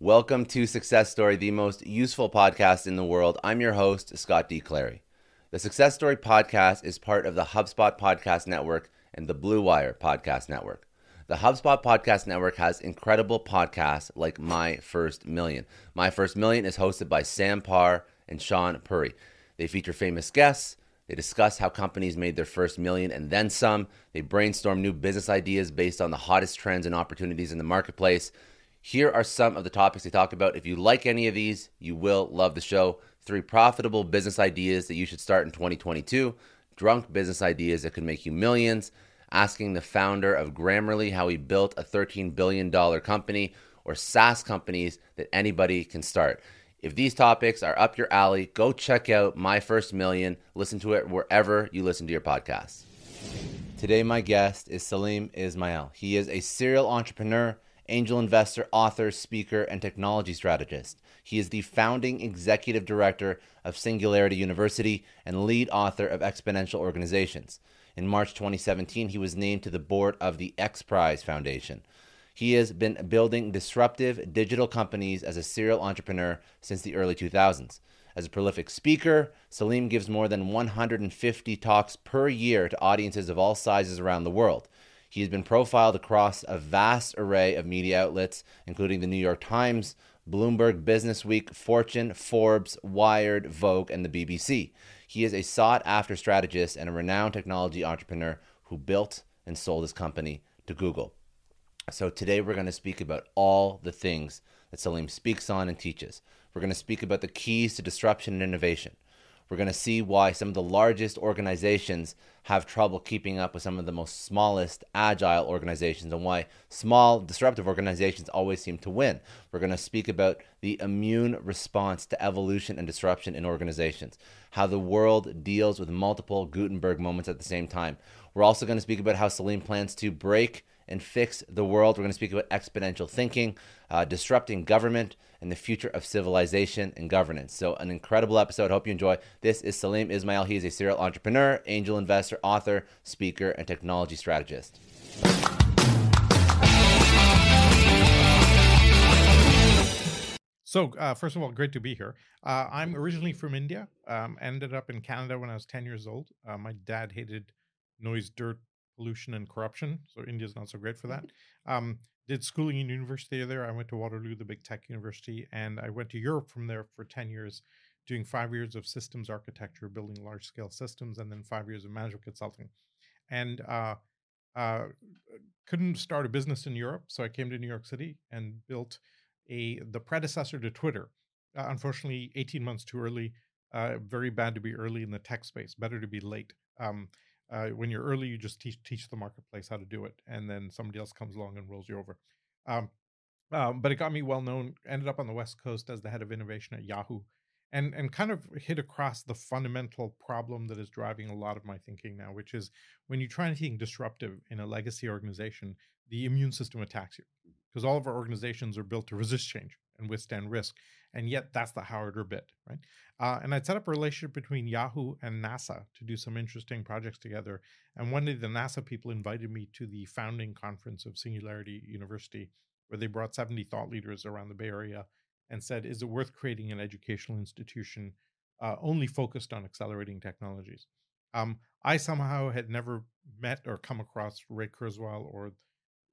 Welcome to Success Story, the most useful podcast in the world. I'm your host, Scott D. Clary. The Success Story podcast is part of the HubSpot Podcast Network and the Blue Wire Podcast Network. The HubSpot Podcast Network has incredible podcasts like My First Million. My First Million is hosted by Sam Parr and Shaan Puri. They feature famous guests. They discuss how companies made their first million and then some. They brainstorm new business ideas based on the hottest trends and opportunities in the marketplace. Here are some of the topics they talk about. If you like any of these, you will love the show. Three profitable business ideas that you should start in 2022, drunk business ideas that could make you millions, asking the founder of Grammarly how he built a $13 billion company, or SaaS companies that anybody can start. If these topics are up your alley, go check out My First Million. Listen to it wherever you listen to your podcasts. Today, my guest is Salim Ismail. He is a serial entrepreneur angel investor, author, speaker, and technology strategist. He is the founding executive director of Singularity University and lead author of Exponential Organizations. In March 2017, he was named to the board of the X Prize Foundation. He has been building disruptive digital companies as a serial entrepreneur since the early 2000s. As a prolific speaker, Salim gives more than 150 talks per year to audiences of all sizes around the world. He has been profiled across a vast array of media outlets, including the New York Times, Bloomberg Business Week, Fortune, Forbes, Wired, Vogue, and the BBC. He is a sought after strategist and a renowned technology entrepreneur who built and sold his company to Google. So today we're going to speak about all the things that Salim speaks on and teaches. We're going to speak about the keys to disruption and innovation. We're going to see why some of the largest organizations have trouble keeping up with some of the most smallest agile organizations and why small disruptive organizations always seem to win. We're going to speak about the immune response to evolution and disruption in organizations, how the world deals with multiple Gutenberg moments at the same time. We're also going to speak about how Salim plans to break and fix the world. We're going to speak about exponential thinking, uh, disrupting government, and the future of civilization and governance. So, an incredible episode. Hope you enjoy. This is Salim Ismail. He is a serial entrepreneur, angel investor, author, speaker, and technology strategist. So, uh, first of all, great to be here. Uh, I'm originally from India. Um, ended up in Canada when I was 10 years old. Uh, my dad hated noise, dirt, pollution and corruption. So India's not so great for that. Um, did schooling in university there. I went to Waterloo, the big tech university, and I went to Europe from there for 10 years, doing five years of systems architecture, building large scale systems, and then five years of management consulting. And uh, uh, couldn't start a business in Europe, so I came to New York City and built a the predecessor to Twitter. Uh, unfortunately, 18 months too early. Uh, very bad to be early in the tech space. Better to be late. Um, uh, when you're early, you just teach teach the marketplace how to do it, and then somebody else comes along and rolls you over. Um, um, but it got me well known. Ended up on the West Coast as the head of innovation at Yahoo, and and kind of hit across the fundamental problem that is driving a lot of my thinking now, which is when you try anything disruptive in a legacy organization, the immune system attacks you because all of our organizations are built to resist change and withstand risk. And yet, that's the harder bit, right? Uh, and I'd set up a relationship between Yahoo and NASA to do some interesting projects together. And one day, the NASA people invited me to the founding conference of Singularity University, where they brought 70 thought leaders around the Bay Area and said, Is it worth creating an educational institution uh, only focused on accelerating technologies? Um, I somehow had never met or come across Ray Kurzweil or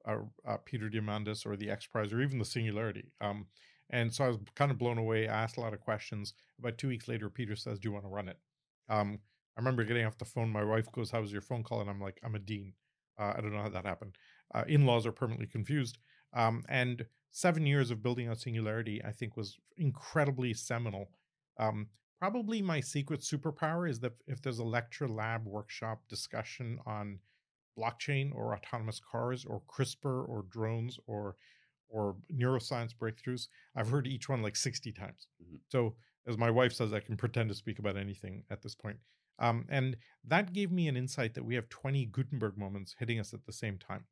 uh, uh, Peter Diamandis or the X Prize or even the Singularity. Um, And so I was kind of blown away. I asked a lot of questions. About two weeks later, Peter says, "Do you want to run it?" Um, I remember getting off the phone. My wife goes, "How was your phone call?" And I'm like, "I'm a dean. Uh, I don't know how that happened." Uh, in-laws are permanently confused. Um, and seven years of building out Singularity, I think, was incredibly seminal. Um, probably my secret superpower is that if there's a lecture, lab, workshop, discussion on blockchain or autonomous cars or CRISPR or drones or or neuroscience breakthroughs, I've heard each one like 60 times. Mm-hmm. So as my wife says, I can pretend to speak about anything at this point. Um, and that gave me an insight that we have 20 Gutenberg moments hitting us at the same time.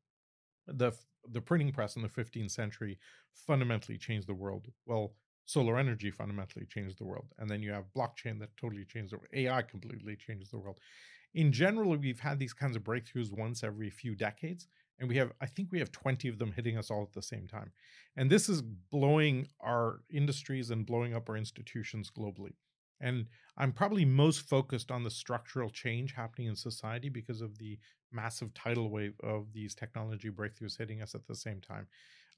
The the printing press in the 15th century fundamentally changed the world. Well, solar energy fundamentally changed the world. And then you have blockchain that totally changed the world. AI completely changes the world. In general, we've had these kinds of breakthroughs once every few decades. And we have, I think we have 20 of them hitting us all at the same time. And this is blowing our industries and blowing up our institutions globally. And I'm probably most focused on the structural change happening in society because of the massive tidal wave of these technology breakthroughs hitting us at the same time.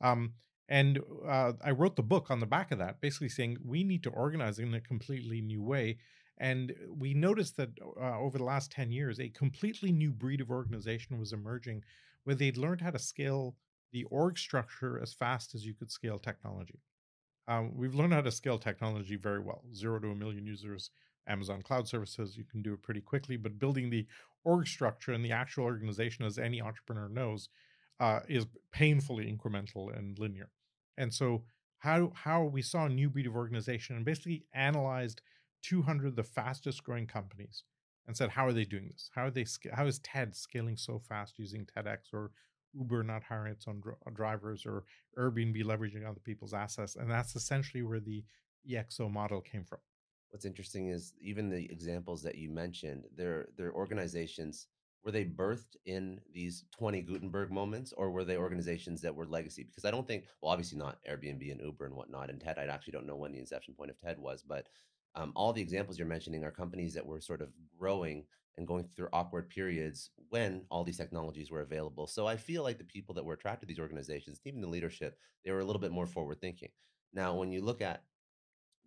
Um, and uh, I wrote the book on the back of that, basically saying we need to organize in a completely new way. And we noticed that uh, over the last 10 years, a completely new breed of organization was emerging where they'd learned how to scale the org structure as fast as you could scale technology. Um, we've learned how to scale technology very well zero to a million users, Amazon Cloud Services, you can do it pretty quickly. But building the org structure and the actual organization, as any entrepreneur knows, uh, is painfully incremental and linear. And so, how how we saw a new breed of organization and basically analyzed 200 of the fastest growing companies and said, how are they doing this? How are they? How is TED scaling so fast using TEDx or Uber not hiring its own dr- drivers or Airbnb leveraging other people's assets? And that's essentially where the EXO model came from. What's interesting is even the examples that you mentioned, they're, they're organizations, were they birthed in these 20 Gutenberg moments or were they organizations that were legacy? Because I don't think, well, obviously not Airbnb and Uber and whatnot. And TED, I actually don't know when the inception point of TED was, but um, all the examples you're mentioning are companies that were sort of growing and going through awkward periods when all these technologies were available. So I feel like the people that were attracted to these organizations, even the leadership, they were a little bit more forward thinking. Now, when you look at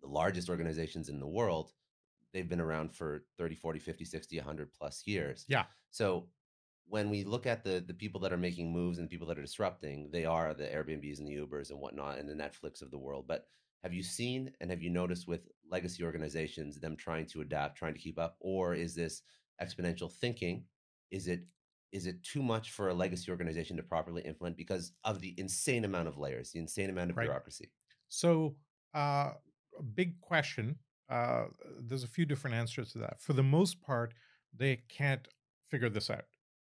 the largest organizations in the world, they've been around for 30, 40, 50, 60, 100 plus years. Yeah. So when we look at the the people that are making moves and the people that are disrupting, they are the Airbnbs and the Ubers and whatnot and the Netflix of the world. But have you seen and have you noticed with legacy organizations them trying to adapt, trying to keep up, or is this exponential thinking? Is it is it too much for a legacy organization to properly implement because of the insane amount of layers, the insane amount of right. bureaucracy? So uh, a big question. Uh, there's a few different answers to that. For the most part, they can't figure this out,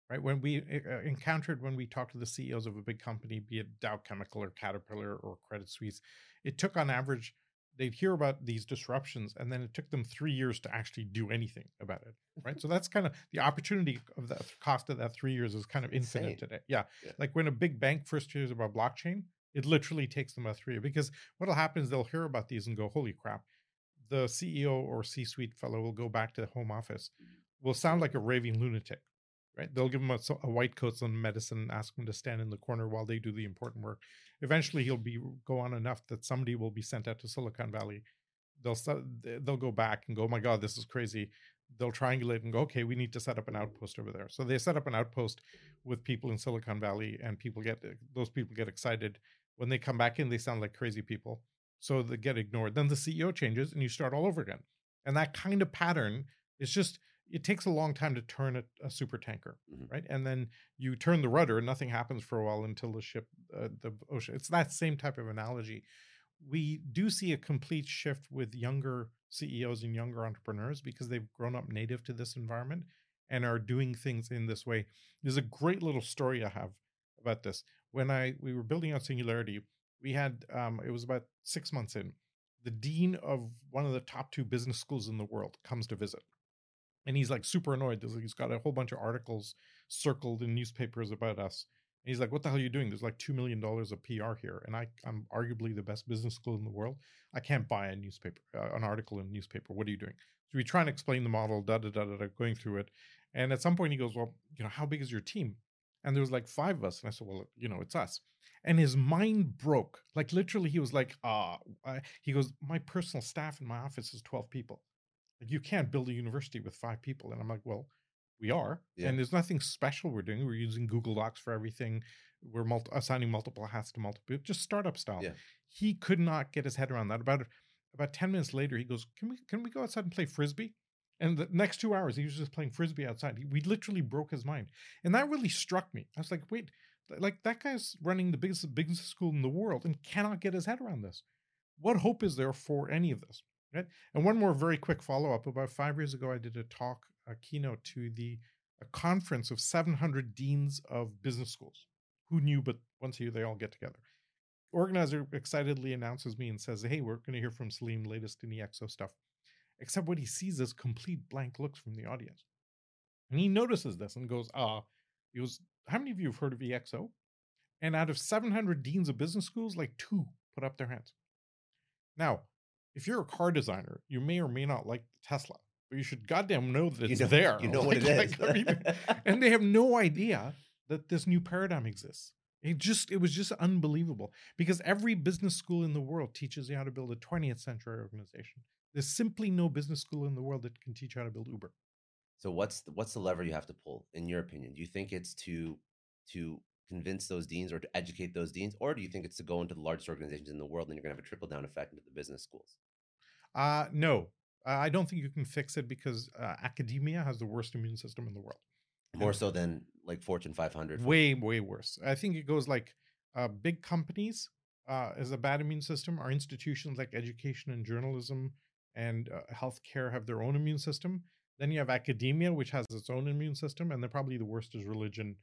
right? When we encountered when we talked to the CEOs of a big company, be it Dow Chemical or Caterpillar or Credit Suisse, it took on average they'd hear about these disruptions and then it took them three years to actually do anything about it right so that's kind of the opportunity of the cost of that three years is kind of infinite Insane. today yeah. yeah. like when a big bank first hears about blockchain it literally takes them a three because what'll happen is they'll hear about these and go, holy crap. The CEO or C suite fellow will go back to the home office, mm-hmm. will sound like a raving lunatic, right? They'll give him a, a white coat, some medicine, and ask him to stand in the corner while they do the important work. Eventually, he'll be go on enough that somebody will be sent out to Silicon Valley. They'll they'll go back and go, oh my God, this is crazy. They'll triangulate and go, okay, we need to set up an outpost over there. So they set up an outpost with people in Silicon Valley, and people get eh, those people get excited when they come back in, they sound like crazy people. So they get ignored. Then the CEO changes and you start all over again. And that kind of pattern is just, it takes a long time to turn a, a super tanker, mm-hmm. right? And then you turn the rudder and nothing happens for a while until the ship, uh, the ocean. It's that same type of analogy. We do see a complete shift with younger CEOs and younger entrepreneurs because they've grown up native to this environment and are doing things in this way. There's a great little story I have about this when I we were building out Singularity, we had um, it was about six months in. The dean of one of the top two business schools in the world comes to visit, and he's like super annoyed. He's got a whole bunch of articles circled in newspapers about us. And he's like, "What the hell are you doing? There's like two million dollars of PR here, and I, I'm arguably the best business school in the world. I can't buy a newspaper, uh, an article in a newspaper. What are you doing?" So we try and explain the model, da da da da, da going through it. And at some point, he goes, "Well, you know, how big is your team?" And there was like five of us. And I said, well, you know, it's us. And his mind broke. Like literally, he was like, ah, uh, he goes, my personal staff in my office is 12 people. Like you can't build a university with five people. And I'm like, well, we are. Yeah. And there's nothing special we're doing. We're using Google Docs for everything. We're multi- assigning multiple hats to multiple people, just startup style. Yeah. He could not get his head around that. About about 10 minutes later, he goes, Can we can we go outside and play frisbee? And the next two hours, he was just playing frisbee outside. He, we literally broke his mind. And that really struck me. I was like, wait, like that guy's running the biggest business school in the world and cannot get his head around this. What hope is there for any of this? Right. And one more very quick follow up. About five years ago, I did a talk, a keynote to the a conference of 700 deans of business schools. Who knew? But once a year, they all get together. Organizer excitedly announces me and says, Hey, we're going to hear from Salim, latest in the EXO stuff. Except what he sees is complete blank looks from the audience. And he notices this and goes, Ah, he goes, How many of you have heard of EXO? And out of 700 deans of business schools, like two put up their hands. Now, if you're a car designer, you may or may not like Tesla, but you should goddamn know that it's you know, there. You know Like- what it is. like, I mean, and they have no idea that this new paradigm exists. It just it was just unbelievable because every business school in the world teaches you how to build a 20th century organization. There's simply no business school in the world that can teach you how to build Uber. So what's the, what's the lever you have to pull in your opinion? Do you think it's to to convince those deans or to educate those deans, or do you think it's to go into the largest organizations in the world and you're going to have a trickle down effect into the business schools? Uh no. I don't think you can fix it because uh, academia has the worst immune system in the world. More so than like Fortune 500. Way way worse. I think it goes like uh, big companies uh, as a bad immune system. Our institutions like education and journalism and uh, healthcare have their own immune system. Then you have academia, which has its own immune system, and then probably the worst is religion,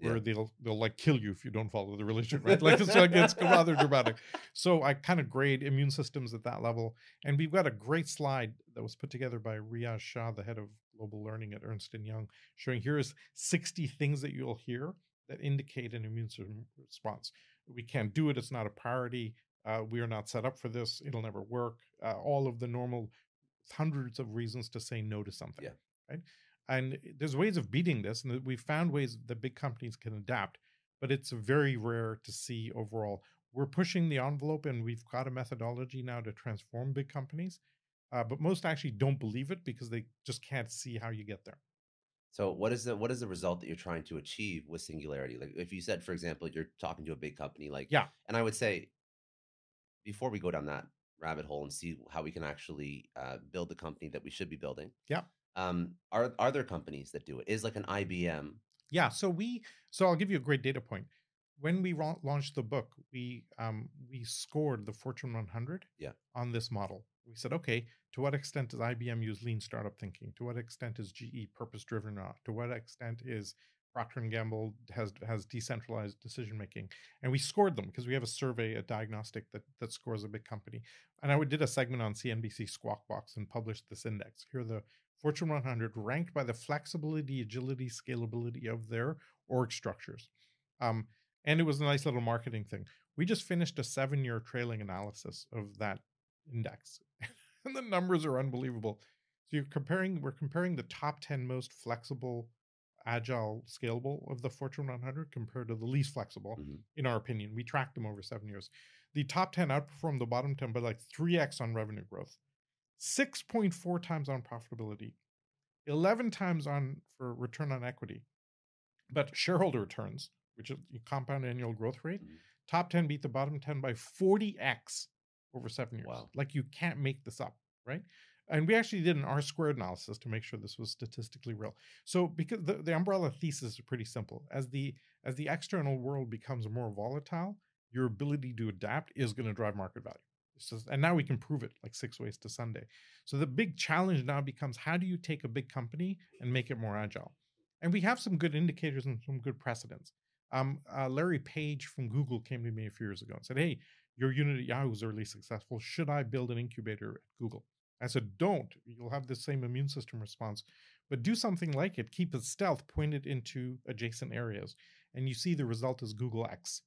where Yeah. they'll they'll like kill you if you don't follow the religion, right? Like so it gets rather dramatic. So I kind of grade immune systems at that level, and we've got a great slide that was put together by Riaz Shah, the head of global learning at Ernst and Young, showing here is 60 things that you'll hear that indicate an immune system response. We can't do it; it's not a priority. Uh, we are not set up for this. It'll never work. Uh, all of the normal hundreds of reasons to say no to something. Yeah. Right. And there's ways of beating this, and we found ways that big companies can adapt, but it's very rare to see overall. We're pushing the envelope, and we've got a methodology now to transform big companies. Uh, but most actually don't believe it because they just can't see how you get there. So what is the what is the result that you're trying to achieve with singularity? Like if you said, for example, you're talking to a big company, like Yeah. and I would say before we go down that rabbit hole and see how we can actually uh, build the company that we should be building. Yeah. Um, are are there companies that do it? Is like an IBM? Yeah. So we, so I'll give you a great data point. When we ro- launched the book, we um, we scored the Fortune 100 Yeah. on this model. We said, okay, to what extent does IBM use lean startup thinking? To what extent is GE purpose driven or not? To what extent is Procter and Gamble has has decentralized decision making? And we scored them because we have a survey, a diagnostic that that scores a big company. And I did a segment on CNBC Squawk Box and published this index. Here are the Fortune 100 ranked by the flexibility, agility, scalability of their org structures. Um, and it was a nice little marketing thing. We just finished a seven year trailing analysis of that index, and the numbers are unbelievable. So you're comparing, we're comparing the top 10 most flexible, agile, scalable of the Fortune 100 compared to the least flexible, Mhm. in our opinion. We tracked them over seven years. The top 10 outperformed the bottom 10 by like 3x on revenue growth, 6.4 times on profitability, 11 times on for return on equity. But shareholder returns, which is compound annual growth rate, Mhm. top 10 beat the bottom 10 by 40x over seven years. Wow. Like you can't make this up, right? And we actually did an R squared analysis to make sure this was statistically real. So because the, the umbrella thesis is pretty simple. As the as the external world becomes more volatile, your ability to adapt is going to drive market value. Just, and now we can prove it like six ways to Sunday. So the big challenge now becomes how do you take a big company and make it more agile? And we have some good indicators and some good precedents. Um, uh, Larry Page from Google came to me a few years ago and said, "Hey, your unit at Yahoo is really successful. Should I build an incubator at Google?" I said, "Don't. You'll have the same immune system response, but do something like it. Keep it stealth, point it into adjacent areas, and you see the result is Google X."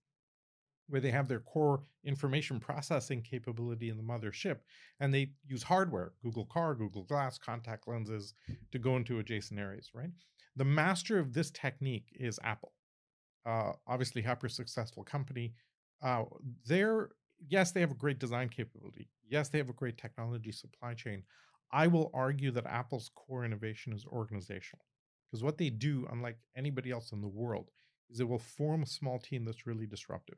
where they have their core information processing capability in the mothership and they use hardware google car google glass contact lenses to go into adjacent areas right the master of this technique is apple uh, obviously hyper successful company. Uh, they're yes, they have a great design capability. Yes, they have a great technology supply chain. I will argue that Apple's core innovation is organizational because what they do, unlike anybody else in the world, is it will form a small team that's really disruptive.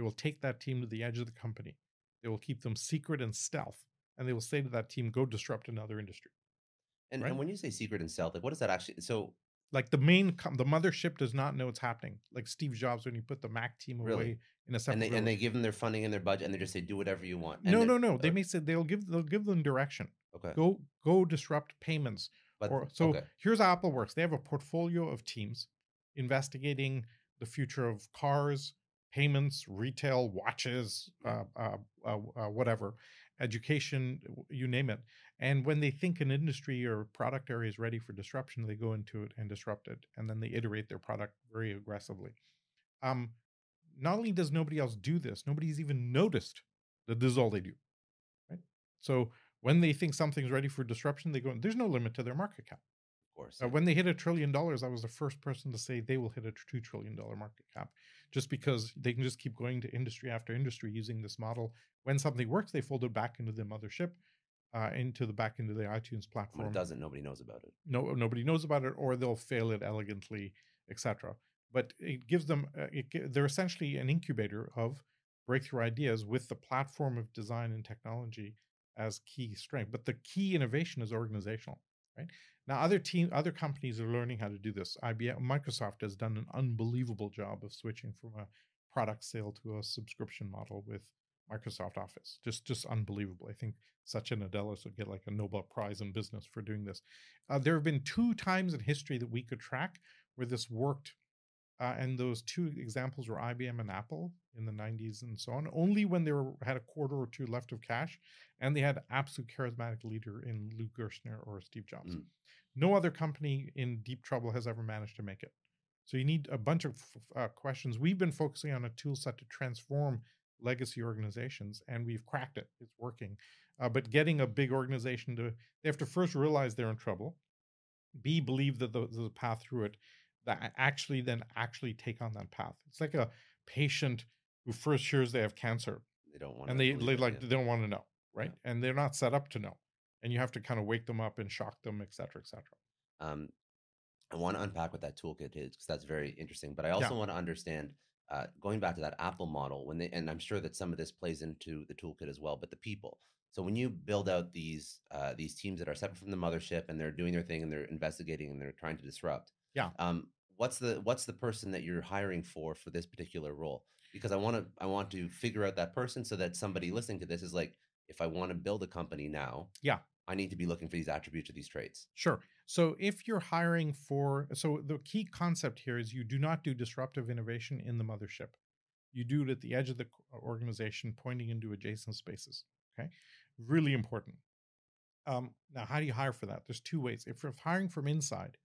They will take that team to the edge of the company. They will keep them secret and stealth, and they will say to that team, "Go disrupt another industry." And, Right. and when you say secret and stealth, like what does that actually? So Like the main, com- the mothership does not know what's happening. Like Steve Jobs when he put the Mac team Really? away in a separate. and they and they give them their funding and their budget, and they just say do whatever you want. And no, no, no. They uh, may say they'll give they'll give them direction. Okay, Go go disrupt payments. but or so okay. here's how Apple works. They have a portfolio of teams investigating the future of cars, payments, retail, watches, uh, uh, uh, uh, whatever, education, you name it. And when they think an industry or product area is ready for disruption, they go into it and disrupt it, and then they iterate their product very aggressively. Um, not only does nobody else do this, nobody's even noticed that this is all they do. Right. So when they think something's ready for disruption, they go. There's no limit to their market cap. of course. Uh, when they hit a trillion dollars, I was the first person to say they will hit a two trillion dollar market cap, just because they can just keep going to industry after industry using this model. When something works, they fold it back into the mothership, uh, into the back into the iTunes when platform. it doesn't, nobody knows about it. No, nobody knows about it, or they'll fail it elegantly, etc. But it gives them. Uh, it, they're essentially an incubator of breakthrough ideas with the platform of design and technology as key strength. But the key innovation is organizational, right? Now, other team, other companies are learning how to do this. IBM, Microsoft has done an unbelievable job of switching from a product sale to a subscription model with Microsoft Office. Just, just unbelievable. I think Satya Nadella would get like a Nobel Prize in business for doing this. Uh, there have been two times in history that we could track where this worked. Uh, and those two examples were IBM and Apple in the 90s and so on. Only when they were, had a quarter or two left of cash, and they had absolute charismatic leader in Lou Gerstner or Steve Jobs. Mm. No other company in deep trouble has ever managed to make it. So you need a bunch of uh, questions. We've been focusing on a tool set to transform legacy organizations, and we've cracked it. It's working. Uh, but getting a big organization to, they have to first realize they're in trouble, B, believe that the- there's a path through it, that actually then actually take on that path. It's like a patient who first hears they have cancer They don't want. and they, they like they don't want to know, right? And they're not set up to know. And you have to kind of wake them up and shock them, et cetera, et cetera. um, I want to unpack what that toolkit is because that's very interesting. But I also want to understand, uh, going back to that Apple model, when they and I'm sure that some of this plays into the toolkit as well. But the people. So when you build out these uh, these teams that are separate from the mothership and they're doing their thing and they're investigating and they're trying to disrupt. Yeah. Um, what's the what's the person that you're hiring for for this particular role? Because I want to I want to figure out that person so that somebody listening to this is like, if I want to build a company now, Yeah. I need to be looking for these attributes or these traits. Sure. So if you're hiring for, so the key concept here is you do not do disruptive innovation in the mothership. You do it at the edge of the organization, pointing into adjacent spaces. Okay. Really important. Um, now, how do you hire for that? There's two ways. If you're hiring from inside,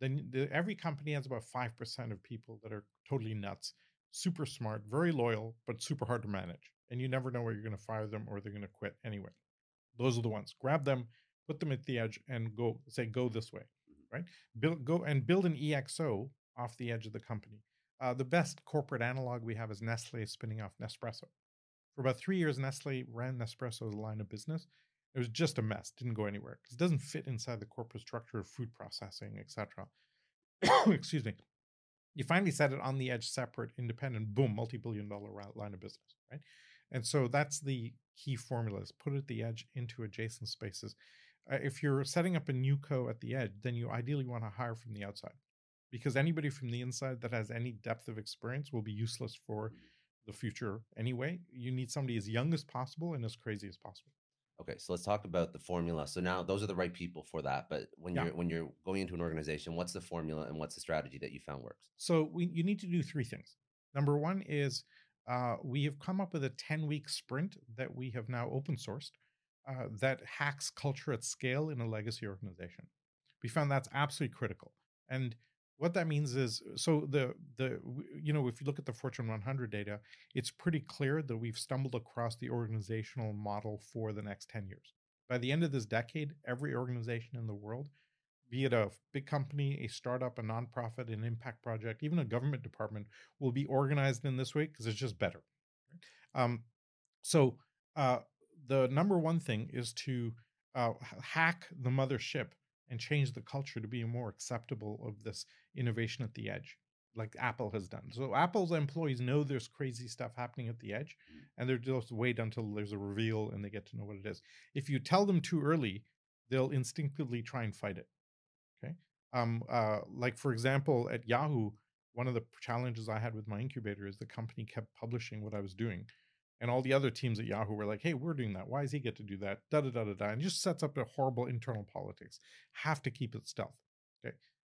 then the, every company has about 5% of people that are totally nuts, super smart, very loyal, but super hard to manage. And you never know where you're going to fire them or they're going to quit anyway. Those are the ones. Grab them, put them at the edge, and go say, go this way, right? Build go and build an EXO off the edge of the company. Uh, the best corporate analog we have is Nestle spinning off Nespresso. For about three years, Nestle ran Nespresso as a line of business. It was just a mess, didn't go anywhere because it doesn't fit inside the corporate structure of food processing, etc. Excuse me. You finally set it on the edge, separate, independent, boom, multi-billion dollar line of business, right? And so that's the key formula: is put it at the edge into adjacent spaces. Uh, if you're setting up a new co at the edge, then you ideally want to hire from the outside, because anybody from the inside that has any depth of experience will be useless for the future anyway. You need somebody as young as possible and as crazy as possible. Okay, so let's talk about the formula. So now those are the right people for that. But when Yeah. you're when you're going into an organization, what's the formula and what's the strategy that you found works? So we you need to do three things. Number one is uh, we have come up with a 10 week sprint that we have now open sourced uh, that hacks culture at scale in a legacy organization. We found that's absolutely critical. And what that means is so the the you know if you look at the Fortune 100 data, it's pretty clear that we've stumbled across the organizational model for the next 10 years. By the end of this decade, every organization in the world be it a big company, a startup, a nonprofit, an impact project, even a government department, will be organized in this way because it's just better. Um, so uh, the number one thing is to uh, hack the mothership and change the culture to be more acceptable of this innovation at the edge like apple has done. So apple's employees know there's crazy stuff happening at the edge Mm. and they're just wait until there's a reveal and they get to know what it is. If you tell them too early they'll instinctively try and fight it okay? Um uh like for example at yahoo one of the challenges i had with my incubator is the company kept publishing what i was doing and all the other teams at Yahoo were like, "Hey, we're doing that. Why does he get to do that?" Da da da da da, and just sets up a horrible internal politics. Have to keep it stealth. Okay.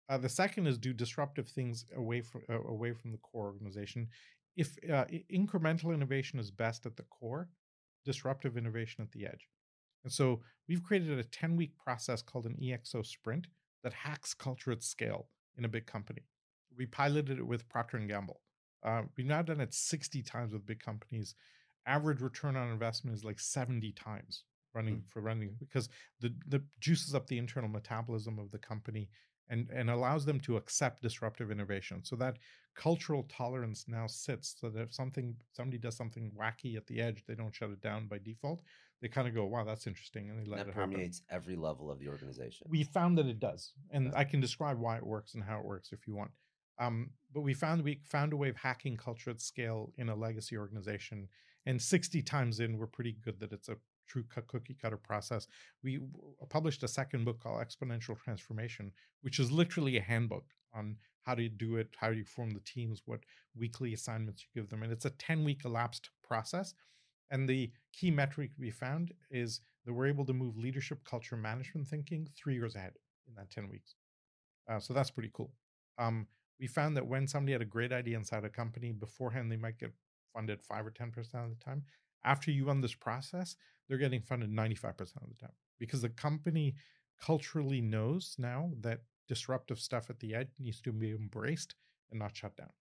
Uh, the second is do disruptive things away from uh, away from the core organization. If uh, incremental innovation is best at the core, disruptive innovation at the edge. And so we've created a 10 week process called an EXO sprint that hacks culture at scale in a big company. We piloted it with Procter and Gamble. Uh, we've now done it 60 times with big companies. Average return on investment is like 70 times running for running because the the juices up the internal metabolism of the company and and allows them to accept disruptive innovation. So that cultural tolerance now sits so that if something somebody does something wacky at the edge, they don't shut it down by default. They kind of go, "Wow, that's interesting," and they let that it happen permeates every level of the organization. we found that it does and Yeah. i can describe why it works and how it works if you want um, but we found we found a way of hacking culture at scale in a legacy organization and 60 times in we're pretty good that it's a true cookie cutter process we published a second book called exponential transformation which is literally a handbook on how do you do it how do you form the teams what weekly assignments you give them and it's a 10 week elapsed process and the key metric we found is that we're able to move leadership, culture, management thinking three years ahead in that 10 weeks. Uh, so that's pretty cool. Um, we found that when somebody had a great idea inside a company beforehand, they might get funded five or 10% of the time. After you run this process, they're getting funded 95% of the time because the company culturally knows now that disruptive stuff at the edge needs to be embraced and not shut down.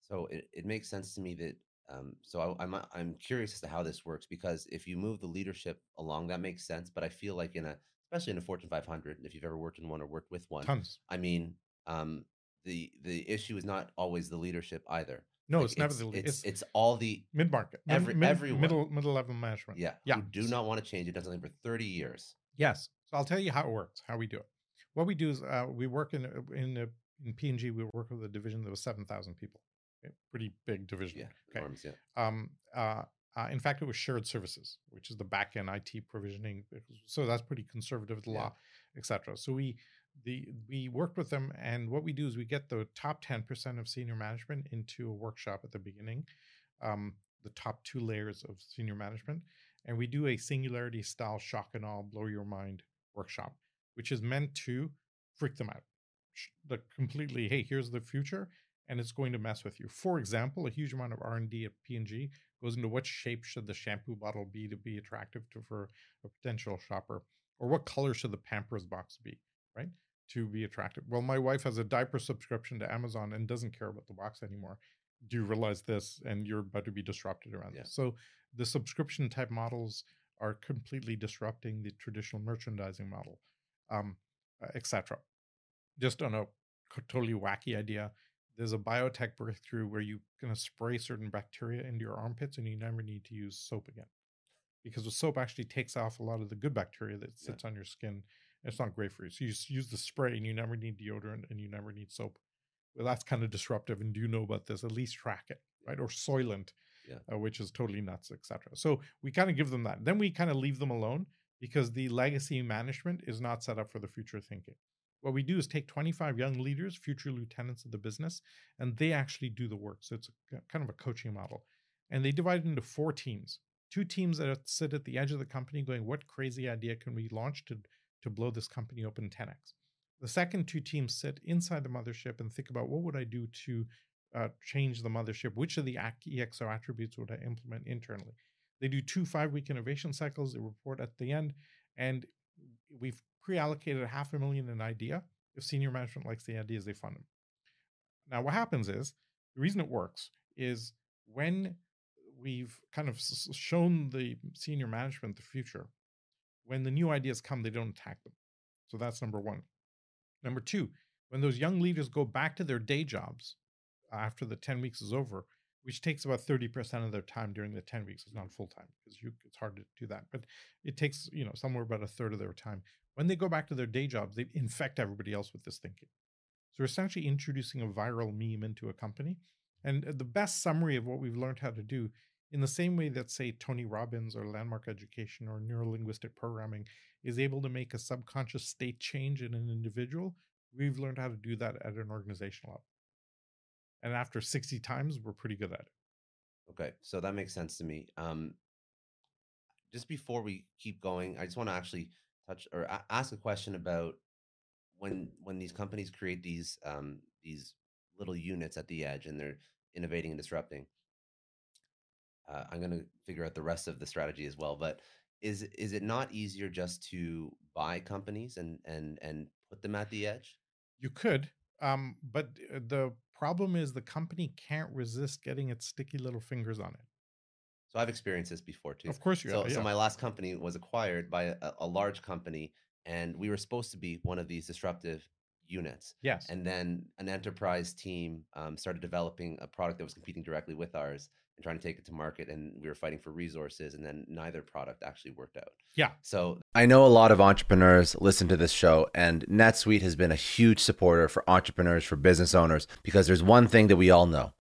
So it, it makes sense to me that um, so I, I'm I'm curious as to how this works because if you move the leadership along, that makes sense. But I feel like in a especially in a Fortune 500, if you've ever worked in one or worked with one, Tons. I mean, um, the the issue is not always the leadership either. No, Like, it's never the it's, it's, it's all the mid market, every- everyone. middle middle level management. yeah, Yeah. who do not want to change. It done something for 30 years. Yes. So I'll tell you how it works, how we do it. What we do is uh, we work in in a, in P&G. We work with a division that was seven thousand people, okay? pretty big division. Yeah, Okay. enormous, yeah. Um, uh, uh, in fact, it was shared services, which is the back end IT provisioning. So that's pretty conservative the Yeah. law, etc. So we the we worked with them, and what we do is we get the top ten percent of senior management into a workshop at the beginning, um, the top two layers of senior management, and we do a singularity style shock and all, blow your mind workshop, which is meant to freak them out. The completely, hey, here's the future, and it's going to mess with you. For example, a huge amount of R and D at P and G goes into what shape should the shampoo bottle be to be attractive to for a potential shopper, or what color should the Pampers box be, right? To be attractive. Well, my wife has a diaper subscription to Amazon and doesn't care about the box anymore. Do you realize this? And you're about to be disrupted around Yeah. this. So the subscription type models are completely disrupting the traditional merchandising model, um, etc. Just on a totally wacky idea, there's a biotech breakthrough where you're going to spray certain bacteria into your armpits and you never need to use soap again because the soap actually takes off a lot of the good bacteria that Yeah. sits on your skin. It's not great for you. So you use the spray and you never need deodorant and you never need soap. Well, that's kind of disruptive. And do you know about this? At least track it, right? Or Soylent, Yeah. uh, which is totally nuts, etc. So we kind of give them that. Then we kind of leave them alone because the legacy management is not set up for the future thinking. What we do is take 25 young leaders, future lieutenants of the business, and they actually do the work. So it's a, kind of a coaching model. And they divide it into four teams. Two teams that sit at the edge of the company going, what crazy idea can we launch to, to blow this company open 10x? The second two teams sit inside the mothership and think about what would I do to uh, change the mothership? Which of the EXO attributes would I implement internally? They do two five week innovation cycles. They report at the end, and we've pre allocated half a million an idea. If senior management likes the ideas, they fund them. Now, what happens is the reason it works is when we've kind of shown the senior management the future, when the new ideas come, they don't attack them. So that's number one. Number two, when those young leaders go back to their day jobs after the 10 weeks is over, which takes about 30% of their time during the 10 weeks, it's not full time because you it's hard to do that, but it takes, you know, somewhere about a third of their time. When they go back to their day jobs, they infect everybody else with this thinking. So we're essentially introducing a viral meme into a company. And uh, the best summary of what we've learned how to do in the same way that, say, Tony Robbins or Landmark Education or neurolinguistic programming is able to make a subconscious state change in an individual, we've learned how to do that at an organizational level. And after 60 times, we're pretty good at it. Okay, so that makes sense to me. Um, just before we keep going, I just want to actually touch or ask a question about when when these companies create these um, these little units at the edge and they're innovating and disrupting. Uh, I'm going to figure out the rest of the strategy as well, but is is it not easier just to buy companies and and and put them at the edge? You could, um, but uh, the problem is the company can't resist getting its sticky little fingers on it. So I've experienced this before too. Of course you So, have. so my last company was acquired by a, a large company, and we were supposed to be one of these disruptive units. yes. And then an enterprise team um, started developing a product that was competing directly with ours trying to take it to market. And we were fighting for resources, and then neither product actually worked out. yeah. So I know a lot of entrepreneurs listen to this show, and NetSuite has been a huge supporter for entrepreneurs, for business owners, because there's one thing that we all know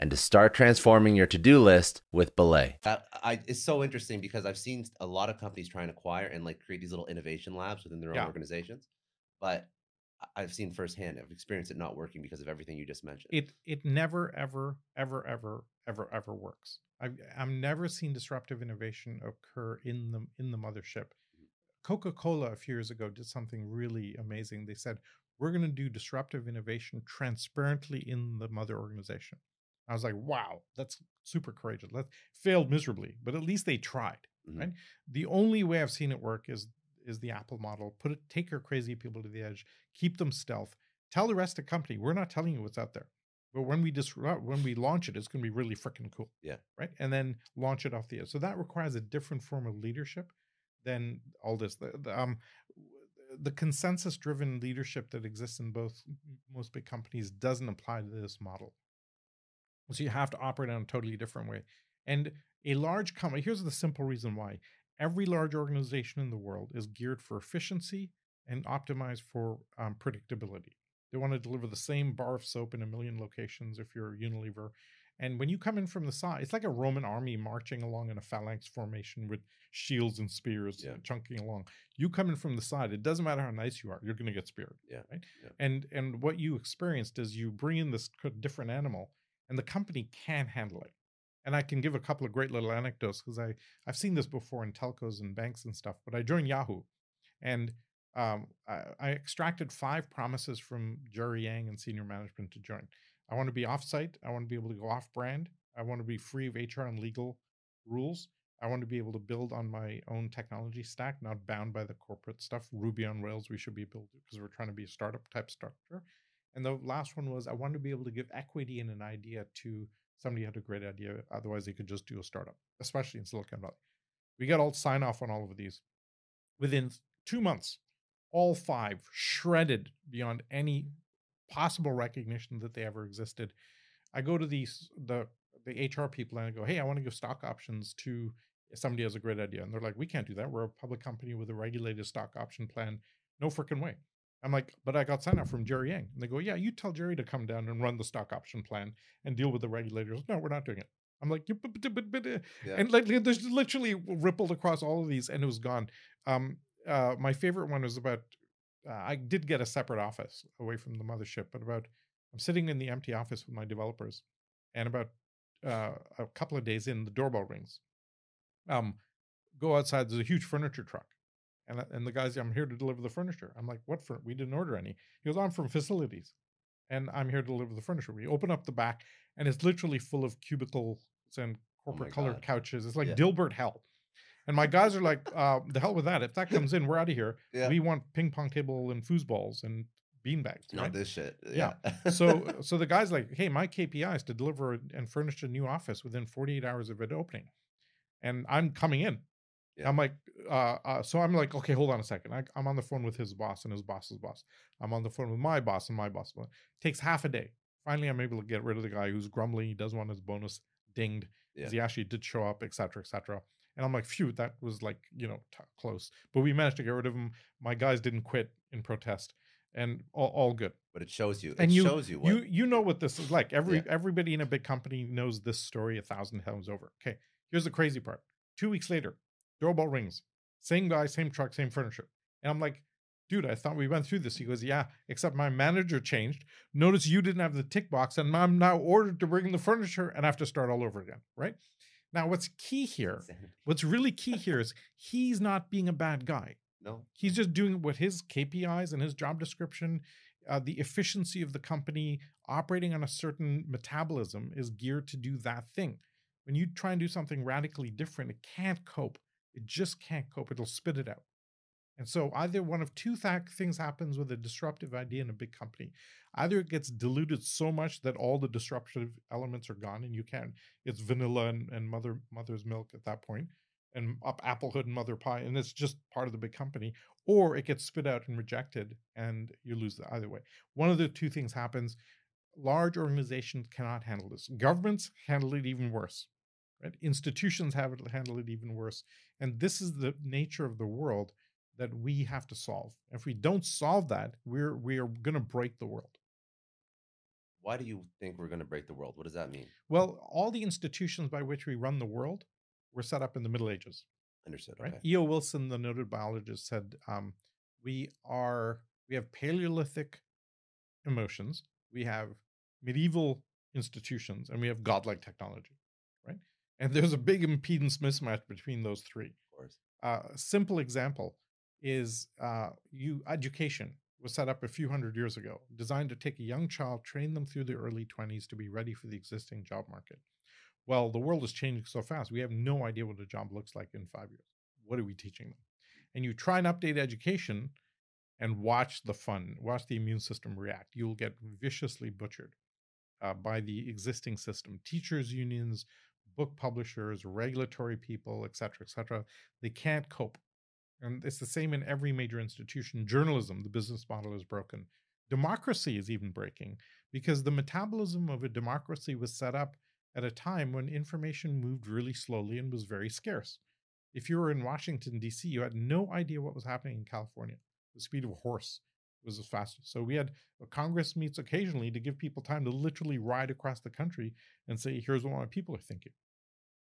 and to start transforming your to-do list with Belay. Uh, I, it's so interesting because I've seen a lot of companies try and acquire and like create these little innovation labs within their own Yeah. organizations, but I- I've seen firsthand, I've experienced it not working because of everything you just mentioned. it it never ever ever ever ever ever works i've i've never seen disruptive innovation occur in the in the mothership coca-cola a few years ago did something really amazing they said we're going to do disruptive innovation transparently in the mother organization i was like wow that's super courageous. That failed miserably but at least they tried Mhm. right? The only way i've seen it work is is the apple model. Put it take your crazy people to the edge keep them stealth. Tell the rest of the company we're not telling you what's out there but when we disrupt when we launch it it's going to be really freaking cool Yeah. right? And then launch it off the edge. So that requires a different form of leadership than all this. The, the, um the consensus driven leadership that exists in both most big companies doesn't apply to this model so you have to operate in a totally different way and a large company here's the simple reason why every large organization in the world is geared for efficiency and optimized for um, predictability they want to deliver the same bar of soap in a million locations if you're Unilever. And when you come in from the side, it's like a Roman army marching along in a phalanx formation with shields and spears Yeah. chunking along. You come in from the side, it doesn't matter how nice you are, you're going to get speared. Yeah, Right. yeah. And and what you experienced is you bring in this different animal, and the company can handle it. And I can give a couple of great little anecdotes because I I've seen this before in telcos and banks and stuff. But I joined Yahoo, and um, I, I extracted five promises from Jerry Yang and senior management to join. I want to be offsite. I want to be able to go off brand. I want to be free of HR and legal rules. I want to be able to build on my own technology stack, not bound by the corporate stuff. Ruby on Rails, we should be building because we're trying to be a startup type structure. And the last one was I want to be able to give equity in an idea to somebody who had a great idea. Otherwise, they could just do a startup, especially in Silicon Valley. We got all sign off on all of these. Within two months, all five shredded beyond any possible recognition that they ever existed. I go to these the the HR people and I go, hey, I want to give stock options to somebody has a great idea. And they're like, we can't do that. We're a public company with a regulated stock option plan. No freaking way. I'm like, but I got sign up from Jerry Yang. And they go, yeah, you tell Jerry to come down and run the stock option plan and deal with the regulators. No, we're not doing it. I'm like, uh, yeah. and like, there's literally rippled across all of these and it was gone. Um, uh, my favorite one was about, uh, I did get a separate office away from the mothership, but about, I'm sitting in the empty office with my developers and about uh, a couple of days in, the doorbell rings. Um, go outside. There's a huge furniture truck, and and the guys, I'm here to deliver the furniture. I'm like, what for? We didn't order any. He goes, I'm from facilities, and I'm here to deliver the furniture. We open up the back, and it's literally full of cubicles and oh corporate oh colored God. couches. It's like yeah. Dilbert hell. And my guys are like, uh, the hell with that. If that comes in, we're out of here. Yeah. We want ping pong table and foosballs and beanbags. Not right? this shit. Yeah. yeah. so so the guy's like, hey, my KPI is to deliver and furnish a new office within 48 hours of it opening, and I'm coming in. Yeah. I'm like, uh, uh, so I'm like, okay, hold on a second. I, am on the phone with his boss and his boss's boss. I'm on the phone with my boss and my boss. It takes half a day. Finally, I'm able to get rid of the guy who's grumbling. He doesn't want his bonus dinged because yeah. he actually did show up, etc., etc. And I'm like, phew, that was like, you know, t- close. But we managed to get rid of him. My guys didn't quit in protest and all, all good. But it shows you. It and you, shows you. What, you you know what this is like. Every yeah. everybody in a big company knows this story a thousand times over. Okay, here's the crazy part. Two weeks later, doorbell rings. Same guy, same truck, same furniture. And I'm like, dude, I thought we went through this. He goes, yeah, except my manager changed. Notice you didn't have the tick box, and I'm now ordered to bring the furniture, and I have to start all over again. Right. Now, what's key here? What's really key here is he's not being a bad guy. No. He's just doing what his KPIs and his job description, uh, the efficiency of the company operating on a certain metabolism is geared to do that thing. When you try and do something radically different, it can't cope. It just can't cope. It'll spit it out. And so either one of two th- things happens with a disruptive idea in a big company. Either it gets diluted so much that all the disruptive elements are gone and you can't, it's vanilla and, and mother mother's milk at that point, and up applehood and mother pie and it's just part of the big company or it gets spit out and rejected and you lose the either way one of the two things happens large organizations cannot handle this governments handle it even worse right institutions have it handle it even worse and this is the nature of the world that we have to solve if we don't solve that we're we are going to break the world why do you think we're going to break the world what does that mean well all the institutions by which we run the world were set up in the Middle Ages. Understood. Right. Okay. E.O. Wilson, the noted biologist, said um, we are we have Paleolithic emotions, we have medieval institutions, and we have godlike technology. And there's a big impedance mismatch between those three. Of course. Uh, a simple example is uh, you education was set up a few hundred years ago, designed to take a young child, train them through the early 20s to be ready for the existing job market. Well, the world is changing so fast. We have no idea what a job looks like in five years. What are we teaching them? And you try and update education and watch the fun, watch the immune system react. You'll get viciously butchered uh, by the existing system. Teachers' unions, book publishers, regulatory people, et cetera, et cetera. They can't cope. And it's the same in every major institution. Journalism, the business model is broken. Democracy is even breaking because the metabolism of a democracy was set up at a time when information moved really slowly and was very scarce. If you were in Washington, D.C., you had no idea what was happening in California. The speed of a horse was as fast. So we had uh, Congress meets occasionally to give people time to literally ride across the country and say, here's what my people are thinking.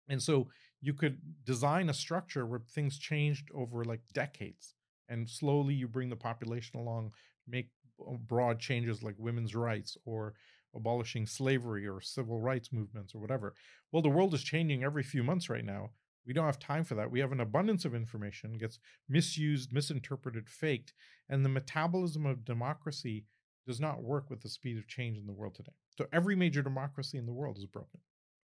And so you could design a structure where things changed over like decades. And slowly you bring the population along, make uh, broad changes like women's rights or abolishing slavery or civil rights movements or whatever. Well, the world is changing every few months right now. We don't have time for that. We have an abundance of information, gets misused, misinterpreted, faked, and the metabolism of democracy does not work with the speed of change in the world today. So every major democracy in the world is broken.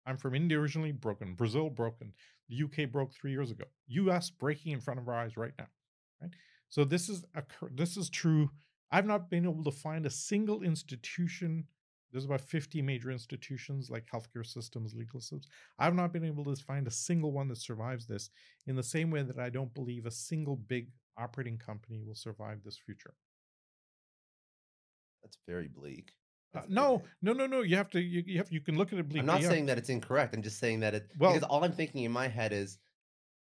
I'm from India originally, broken. Brazil, broken. The UK broke three years ago. US breaking in front of our eyes right now. Right. So this is a this is true. I've not been able to find a single institution. There's about 50 major institutions like healthcare systems, legal systems. I've not been able to find a single one that survives this in the same way that I don't believe a single big operating company will survive this future. That's very bleak. Uh, no, no, no, no. You have to. You, you have. You can look at it. Bleak, I'm not saying that it's incorrect. I'm just saying that it. Well, because all I'm thinking in my head is,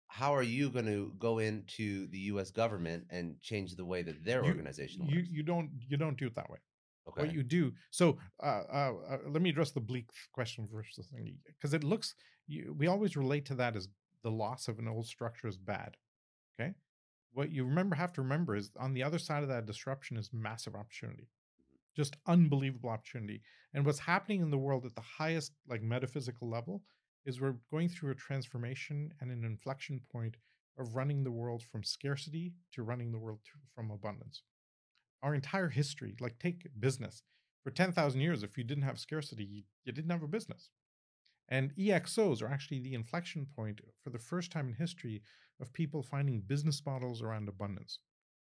how are you going to go into the U.S. government and change the way that their you, organization you, works? You don't. You don't do it that way. Okay. What you do. So, uh, uh, let me address the bleak question first, thing, because it looks. You, we always relate to that as the loss of an old structure is bad. Okay. What you remember have to remember is on the other side of that disruption is massive opportunity just unbelievable opportunity. And what's happening in the world at the highest, like metaphysical level, is we're going through a transformation and an inflection point of running the world from scarcity to running the world to, from abundance. Our entire history, like take business, for 10,000 years, if you didn't have scarcity, you, you didn't have a business. And EXOs are actually the inflection point for the first time in history of people finding business models around abundance.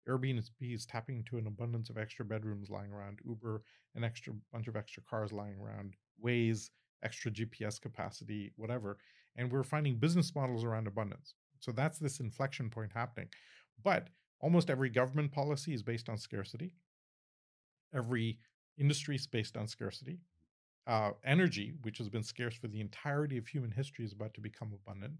Airbnb is tapping into an abundance of extra bedrooms lying around, Uber, an extra bunch of extra cars lying around, Waze, extra GPS capacity, whatever. And we're finding business models around abundance. So that's this inflection point happening. But almost every government policy is based on scarcity. Every industry is based on scarcity. Uh, energy, which has been scarce for the entirety of human history, is about to become abundant.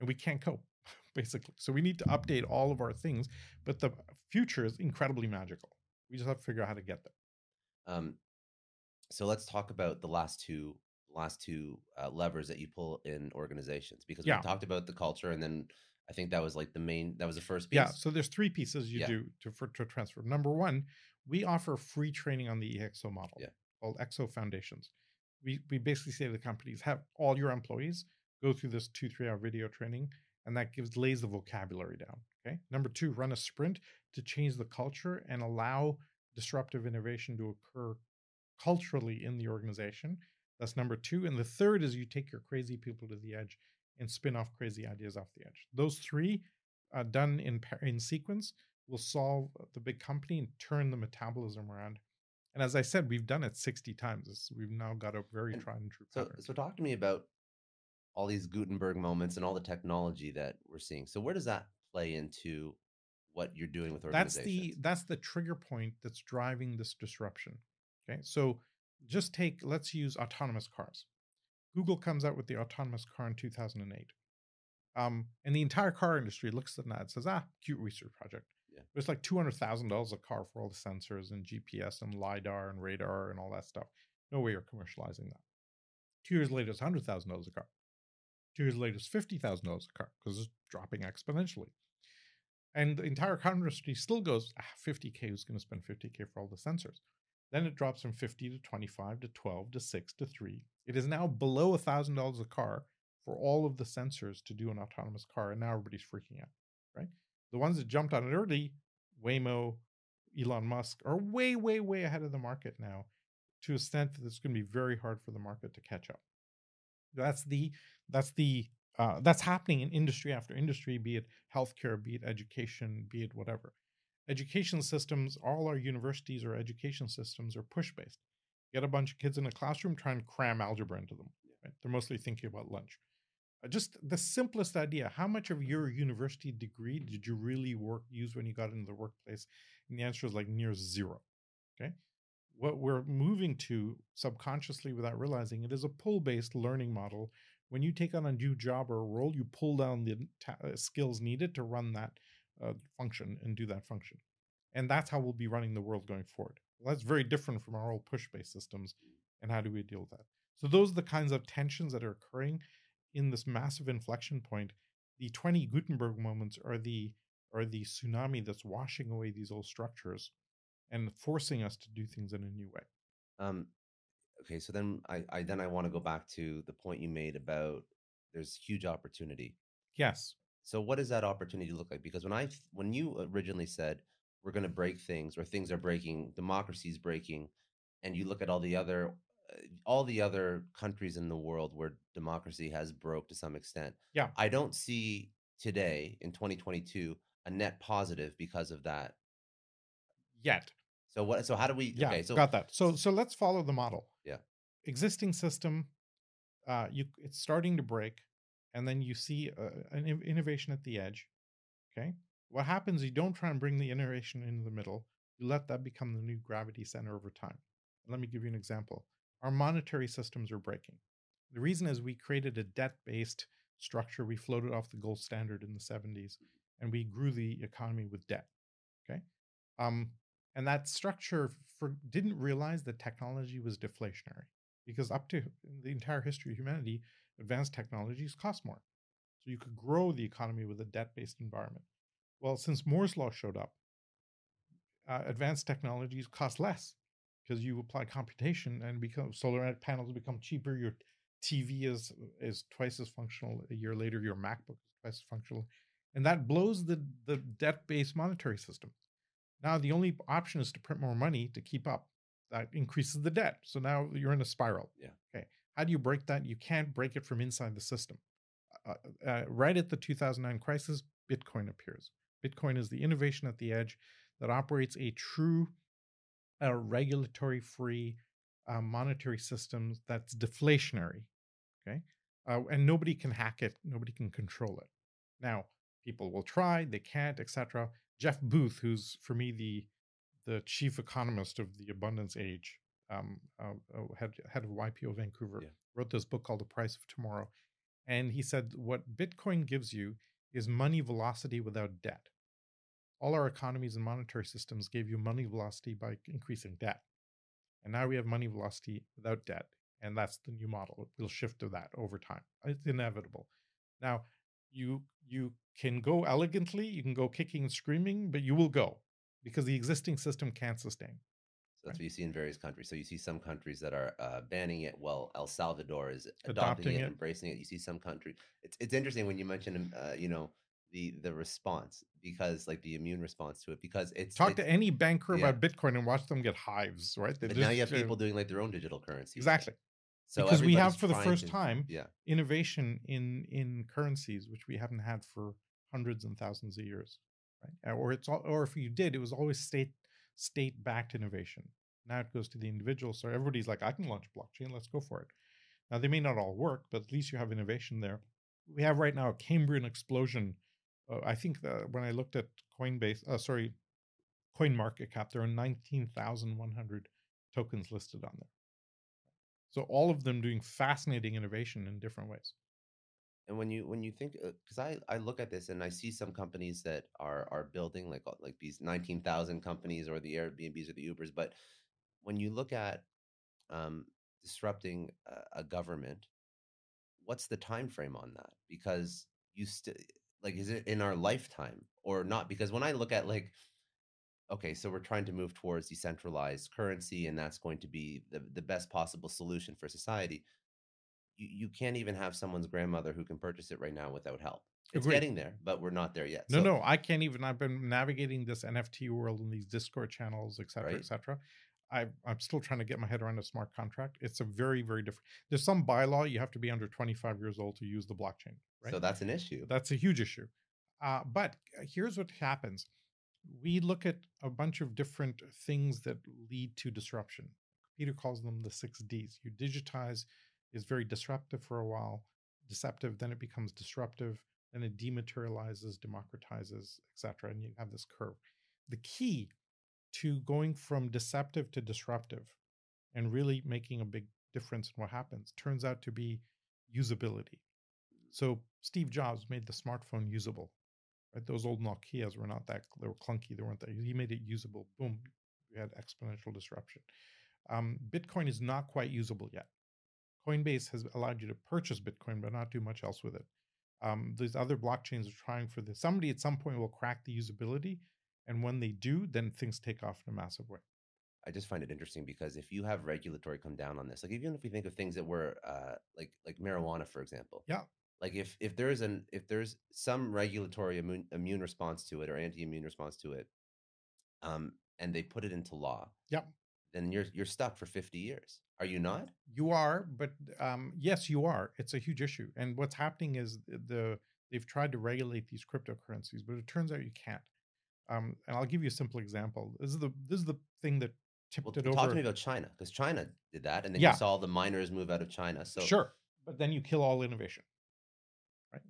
And we can't cope. basically. So we need to update all of our things, but the future is incredibly magical. We just have to figure out how to get there. Um, so let's talk about the last two last two uh, levers that you pull in organizations because yeah. we talked about the culture and then I think that was like the main that was the first piece. Yeah, so there's three pieces you yeah. do to for to transfer. Number one, we offer free training on the EXO model yeah. called EXO Foundations. We we basically say to the companies, have all your employees go through this two, three hour video training and that gives lays the vocabulary down. Okay. Number two, run a sprint to change the culture and allow disruptive innovation to occur culturally in the organization. That's number two. And the third is you take your crazy people to the edge and spin off crazy ideas off the edge. Those three, uh, done in in sequence, will solve the big company and turn the metabolism around. And as I said, we've done it 60 times. We've now got a very and tried and true so, pattern. So talk to me about all these Gutenberg moments and all the technology that we're seeing. So where does that play into what you're doing with organizations? That's the that's the trigger point that's driving this disruption. Okay, so just take let's use autonomous cars. Google comes out with the autonomous car in 2008. Um, and the entire car industry looks at that and says, ah, cute research project. Yeah. It's like $200,000 a car for all the sensors and GPS and LiDAR and radar and all that stuff. No way you're commercializing that. Two years later, it's $100,000 a car. Two years later, it's $50,000 a car because it's dropping exponentially. And the entire car industry still goes, ah, 50K, who's going to spend 50K for all the sensors? Then it drops from 50 to 25 to 12 to 6 to 3. It is now below $1,000 a car for all of the sensors to do an autonomous car. And now everybody's freaking out, right? The ones that jumped on it early, Waymo, Elon Musk, are way, way, way ahead of the market now to a extent that it's going to be very hard for the market to catch up. That's the that's the uh, that's happening in industry after industry, be it healthcare, be it education, be it whatever. Education systems, all our universities or education systems are push based. Get a bunch of kids in a classroom, try and cram algebra into them. Right? They're mostly thinking about lunch. Uh, just the simplest idea: how much of your university degree did you really work use when you got into the workplace? And the answer is like near zero. Okay, what we're moving to subconsciously without realizing it is a pull based learning model. When you take on a new job or a role, you pull down the ta- uh, skills needed to run that uh, function and do that function. And that's how we'll be running the world going forward. Well, that's very different from our old push based systems. And how do we deal with that? So, those are the kinds of tensions that are occurring in this massive inflection point. The 20 Gutenberg moments are the are the tsunami that's washing away these old structures and forcing us to do things in a new way. Um, okay, so then I, I then I want to go back to the point you made about there's huge opportunity. Yes. So what does that opportunity look like? Because when I when you originally said we're going to break things or things are breaking, democracy is breaking, and you look at all the other uh, all the other countries in the world where democracy has broke to some extent. Yeah. I don't see today in 2022 a net positive because of that. Yet. So what? So how do we? Yeah, okay, so got that. So so let's follow the model. Yeah. Existing system, uh, you it's starting to break, and then you see uh, an innovation at the edge. Okay. What happens? You don't try and bring the innovation into the middle. You let that become the new gravity center over time. Let me give you an example. Our monetary systems are breaking. The reason is we created a debt-based structure. We floated off the gold standard in the 70s, and we grew the economy with debt. Okay. Um, and that structure for, didn't realize that technology was deflationary because up to the entire history of humanity, advanced technologies cost more. So you could grow the economy with a debt-based environment. Well, since Moore's law showed up, uh, advanced technologies cost less because you apply computation and become solar panels become cheaper. Your TV is is twice as functional. A year later, your MacBook is twice as functional, and that blows the the debt-based monetary system. Now the only option is to print more money to keep up. That increases the debt. So now you're in a spiral. Yeah. Okay. How do you break that? You can't break it from inside the system. Uh, uh, right at the 2009 crisis, Bitcoin appears. Bitcoin is the innovation at the edge that operates a true uh, regulatory free uh, monetary system that's deflationary. Okay. Uh, and nobody can hack it, nobody can control it. Now, people will try, they can't, etc. Jeff Booth, who's for me the the chief economist of the abundance age, um, uh, uh, head, head of YPO Vancouver, Yeah. wrote this book called The Price of Tomorrow. And he said, What Bitcoin gives you is money velocity without debt. All our economies and monetary systems gave you money velocity by increasing debt. And now we have money velocity without debt. And that's the new model. We'll shift to that over time. It's inevitable. Now, you you can go elegantly, you can go kicking and screaming, but you will go because the existing system can't sustain. So that's what you see in various countries. So you see some countries that are uh, banning it, while El Salvador is adopting, Adopting it, it. embracing it. You see some country. It's it's interesting when you mention, uh, you know, the the response because like the immune response to it because it's Talk it- to any banker yeah. about Bitcoin and watch them get hives, right? They But now you have uh, people doing like their own digital currency. exactly So because we have for the first to- time Yeah. innovation in in currencies which we haven't had for hundreds and thousands of years, right? Or it's all, or if you did, it was always state state backed innovation. Now it goes to the individual, so everybody's like, I can launch blockchain, let's go for it. Now they may not all work, but at least you have innovation there. We have right now a Cambrian explosion. Uh, I think that when I looked at Coinbase, uh, sorry, Coin Market Cap, there are nineteen thousand one hundred tokens listed on there. So all of them doing fascinating innovation in different ways. And when you when you think because I I look at this and I see some companies that are are building like uh, like these nineteen thousand companies or the Airbnbs or the Ubers, but when you look at um, disrupting a, a government, what's the time frame on that? Because you still like is it in our lifetime or not? Because when I look at like okay, so we're trying to move towards decentralized currency, and that's going to be the, the best possible solution for society. You, you can't even have someone's grandmother who can purchase it right now without help. It's Agreed. getting there, but we're not there yet. No, So- no, I can't even. I've been navigating this NFT world and these Discord channels, et cetera, Right. et cetera. I, I'm still trying to get my head around a smart contract. It's a very, very different. There's some bylaw you have to be under 25 years old to use the blockchain, right? So that's an issue. That's a huge issue. Uh, but here's what happens we look at a bunch of different things that lead to disruption. Peter calls them the six Ds. You digitize is very disruptive for a while, deceptive, then it becomes disruptive, then it dematerializes, democratizes, etc. And you have this curve. The key to going from deceptive to disruptive and really making a big difference in what happens turns out to be usability. So Steve Jobs made the smartphone usable. Right? Those old Nokia's were not that they were clunky. They weren't that. He made it usable. Boom, we had exponential disruption. Um, Bitcoin is not quite usable yet. Coinbase has allowed you to purchase Bitcoin, but not do much else with it. Um, these other blockchains are trying for this. Somebody at some point will crack the usability, and when they do, then things take off in a massive way. I just find it interesting because if you have regulatory come down on this, like even if we think of things that were uh, like like marijuana, for example, Yeah. like if if there's an if there's some regulatory immune, immune response to it or anti-immune response to it, um, and they put it into law, yeah, then you're you're stuck for 50 years. Are you not? You are, but um, yes, you are. It's a huge issue. And what's happening is the they've tried to regulate these cryptocurrencies, but it turns out you can't. Um, and I'll give you a simple example. This is the this is the thing that tipped Well, it talk over. to me about China because China did that, and then Yeah. you saw the miners move out of China. So Sure, but then you kill all innovation, right?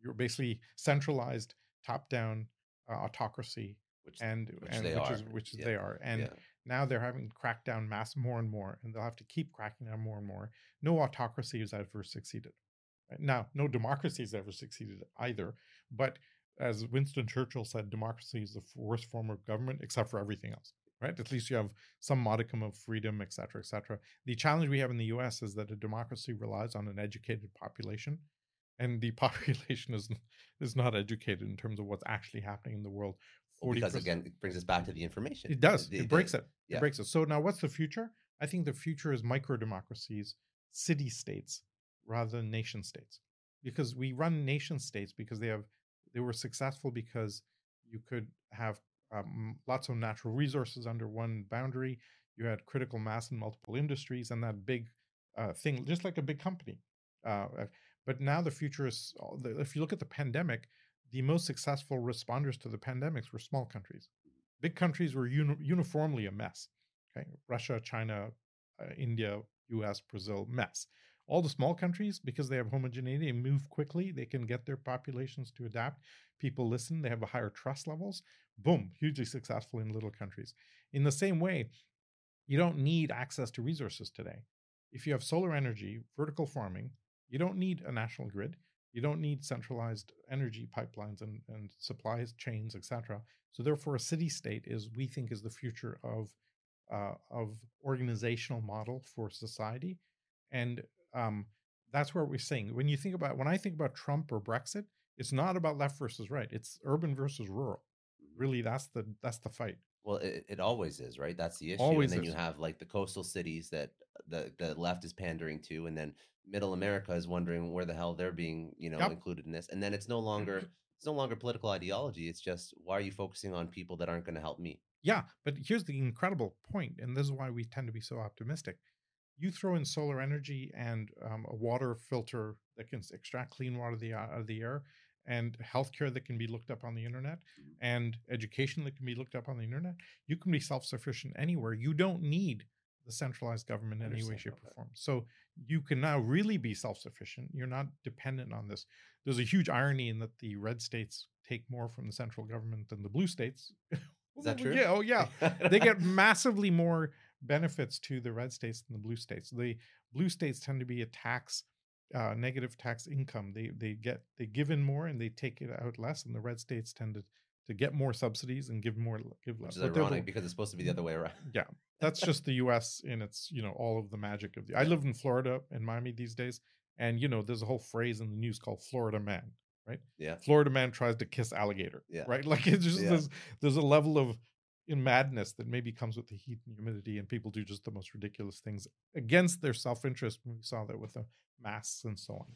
You're basically centralized, top-down uh, autocracy, which and which and they which are. is which is Yeah. they are, and yeah. Now they're having cracked down mass more and more, and they'll have to keep cracking down more and more. No autocracy has ever succeeded. Right? Now, no democracy has ever succeeded either. But as Winston Churchill said, democracy is the worst form of government, except for everything else. Right? At least you have some modicum of freedom, et cetera, et cetera. The challenge we have in the U.S. is that a democracy relies on an educated population, and the population is is not educated in terms of what's actually happening in the world. Well, because 40% again, it brings us back to the information. it does. It the- breaks it. yeah. It breaks it. So now what's the future? I think the future is micro democracies, city states rather than nation states. Because we run nation states because they have they were successful because you could have um, lots of natural resources under one boundary. You had critical mass in multiple industries and that big uh, thing, just like a big company. Uh, uh, but now the future is, if you look at the pandemic, the most successful responders to the pandemics were small countries big countries were uni- uniformly a mess. Okay, Russia, China, uh, India, U.S., Brazil, mess. All the small countries, because they have homogeneity and move quickly, they can get their populations to adapt. People listen. They have a higher trust levels. Boom, hugely successful in little countries. In the same way, you don't need access to resources today. If you have solar energy, vertical farming, you don't need a national grid. You don't need centralized energy pipelines and, and supply chains, etc. So therefore, a city state is we think is the future of uh, of organizational model for society, and um, that's where we're saying when you think about when I think about Trump or Brexit, it's not about left versus right. It's urban versus rural. Really, that's the that's the fight. Well, it, it always is, right? That's the issue. Always and then is. you have like the coastal cities that the the left is pandering to, and then middle mm-hmm. America is wondering where the hell they're being, you know, Yep. included in this. And then it's no longer mm-hmm. it's no longer political ideology. It's just why are you focusing on people that aren't going to help me? Yeah, but here's the incredible point, and this is why we tend to be so optimistic. You throw in solar energy and um, a water filter that can extract clean water the, out of the air, and healthcare that can be looked up on the internet, mm-hmm. and education that can be looked up on the internet. You can be self sufficient anywhere. You don't need the centralized government in any way, shape, or form. So you can now really be self sufficient. You're not dependent on this. There's a huge irony in that the red states take more from the central government than the blue states. Is that true? Yeah. Oh, yeah they get massively more benefits to the red states than the blue states. The blue states tend to be a tax, uh, negative tax income. They they get they give in more and they take it out less, and the red states tend to to get more subsidies and give more give less. Which is But they're ironic because it's supposed to be the other way around. yeah, that's just the U.S. in its you know all of the magic of the. I live in Florida in Miami these days, and you know there's a whole phrase in the news called Florida man. Right? Yeah. Florida man tries to kiss alligator. Yeah. Right. Like it's just Yeah. there's there's a level of in madness that maybe comes with the heat and humidity, and people do just the most ridiculous things against their self interest. We saw that with the masks and so on.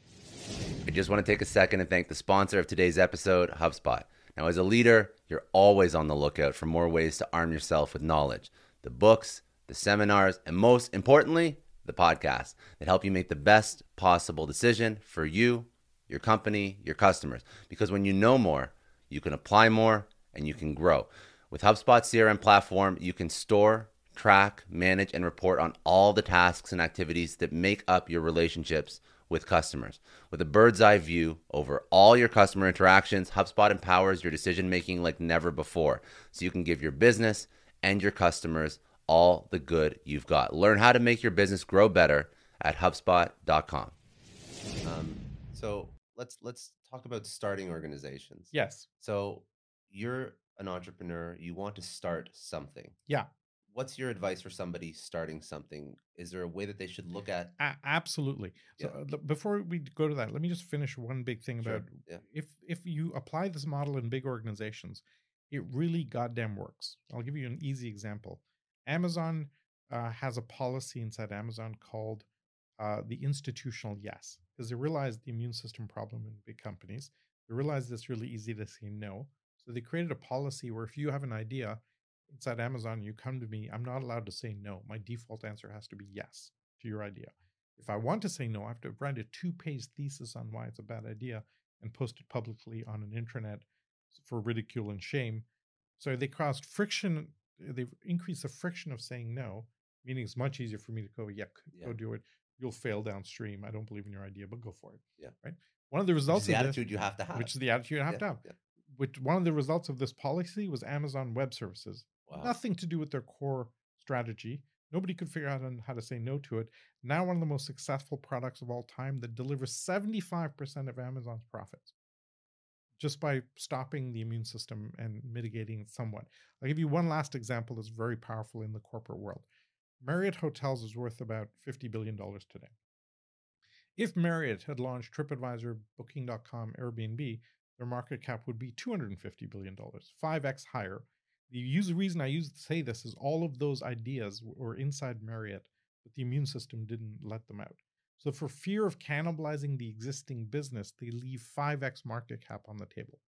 I just want to take a second and thank the sponsor of today's episode, HubSpot. Now, as a leader, you're always on the lookout for more ways to arm yourself with knowledge the books, the seminars, and most importantly, the podcasts that help you make the best possible decision for you, your company, your customers. Because when you know more, you can apply more and you can grow. With HubSpot CRM platform, you can store, track, manage, and report on all the tasks and activities that make up your relationships with customers. With a bird's eye view over all your customer interactions, HubSpot empowers your decision making like never before. So you can give your business and your customers all the good you've got. Learn how to make your business grow better at HubSpot.com. Um, so let's let's talk about starting organizations. Yes. So you're an entrepreneur. You want to start something. Yeah. What's your advice for somebody starting something? Is there a way that they should look at? A- absolutely. So uh, before we go to that, let me just finish one big thing Sure, about yeah. if if you apply this model in big organizations, it really goddamn works. I'll give you an easy example. Amazon uh, has a policy inside Amazon called uh, the institutional yes, because they realized the immune system problem in big companies. They realized it's really easy to say no. So they created a policy where if you have an idea inside Amazon, you come to me, I'm not allowed to say no. My default answer has to be yes. to your idea. If I want to say no, I have to write a two page thesis on why it's a bad idea and post it publicly on an intranet for ridicule and shame. So they caused friction, they've increased the friction of saying no, meaning it's much easier for me to go, yeah, Yeah. go do it. You'll fail downstream. I don't believe in your idea, but go for it. Yeah. Right. One of the results the of this, attitude you have to have. which is the attitude you have Yeah, to have. yeah. Which one of the results of this policy was Amazon Web Services. Wow. Nothing to do with their core strategy. Nobody could figure out on how to say no to it. Now, one of the most successful products of all time that delivers 75% of Amazon's profits just by stopping the immune system and mitigating it somewhat. I'll give you one last example that's very powerful in the corporate world. Marriott Hotels is worth about $50 billion today. If Marriott had launched TripAdvisor, Booking.com, Airbnb, their market cap would be $250 billion, 5x higher. The use, reason I use to say this is all of those ideas were inside Marriott, but the immune system didn't let them out. So, for fear of cannibalizing the existing business, they leave 5x market cap on the table.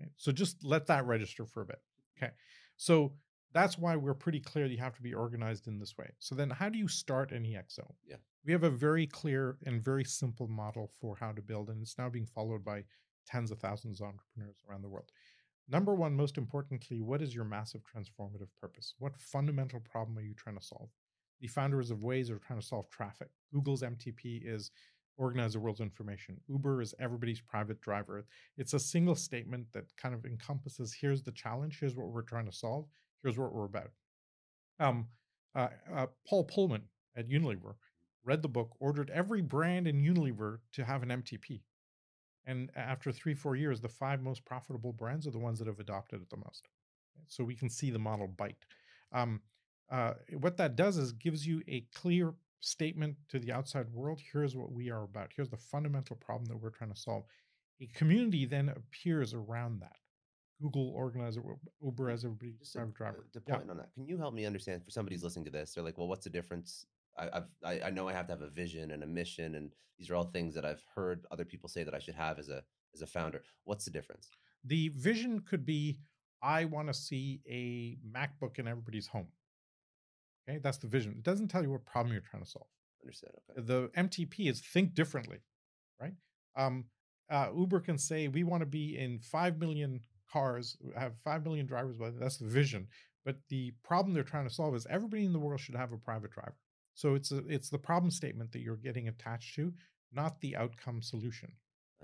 Okay? So, just let that register for a bit. Okay. So, that's why we're pretty clear you have to be organized in this way. So, then how do you start an EXO? Yeah. We have a very clear and very simple model for how to build, and it's now being followed by tens of thousands of entrepreneurs around the world. Number one, most importantly, what is your massive transformative purpose? What fundamental problem are you trying to solve? The founders of Waze are trying to solve traffic. Google's MTP is organize the world's information. Uber is everybody's private driver. It's a single statement that kind of encompasses here's the challenge, here's what we're trying to solve, here's what we're about. Um, uh, uh, Paul Polman at Unilever read the book, ordered every brand in Unilever to have an MTP. And after three, four years, the five most profitable brands are the ones that have adopted it the most. So we can see the model bite. Um, uh, what that does is gives you a clear statement to the outside world. Here's what we are about. Here's the fundamental problem that we're trying to solve. A community then appears around that. Google organizer, Uber as everybody Just a, driver. to Yeah. on that, can you help me understand? For somebody's listening to this, they're like, "Well, what's the difference?" I, I've I, I know I have to have a vision and a mission, and these are all things that I've heard other people say that I should have as a as a founder. What's the difference? The vision could be I want to see a MacBook in everybody's home. Okay, that's the vision. It doesn't tell you what problem you're trying to solve. Understood. Okay. The MTP is think differently, right? Um, uh, Uber can say we want to be in five million cars, have five million drivers. By that's the vision. But the problem they're trying to solve is everybody in the world should have a private driver. So it's a, it's the problem statement that you're getting attached to, not the outcome solution.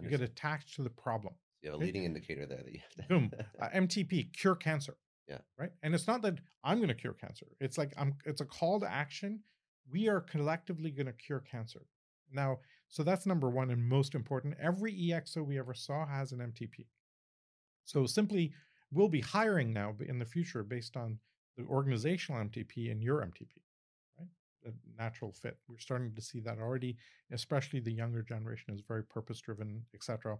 You get attached to the problem. you have a okay. leading indicator there that you have to. Boom. Uh, MTP, cure cancer. Yeah. Right. And it's not that I'm going to cure cancer. It's like I'm. It's a call to action. We are collectively going to cure cancer. Now, so that's number one and most important. Every EXO we ever saw has an MTP. So simply, we'll be hiring now in the future based on the organizational MTP and your MTP. The natural fit. We're starting to see that already. Especially the younger generation is very purpose driven, etc. Of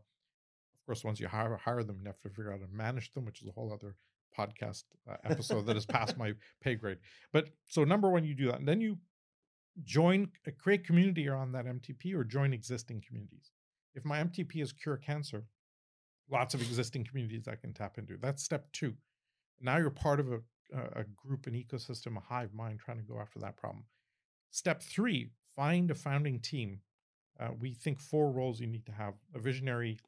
course, once you hire hire them, you have to figure out how to manage them, which is a whole other podcast uh, episode that is past my pay grade. But so number one, you do that, and then you join, uh, create community around that MTP, or join existing communities. If my MTP is cure cancer, lots of existing communities I can tap into. That's step two. Now you're part of a a a group, an ecosystem, a hive mind trying to go after that problem. Step three: find a founding team. Uh, we think four roles you need to have: a visionary,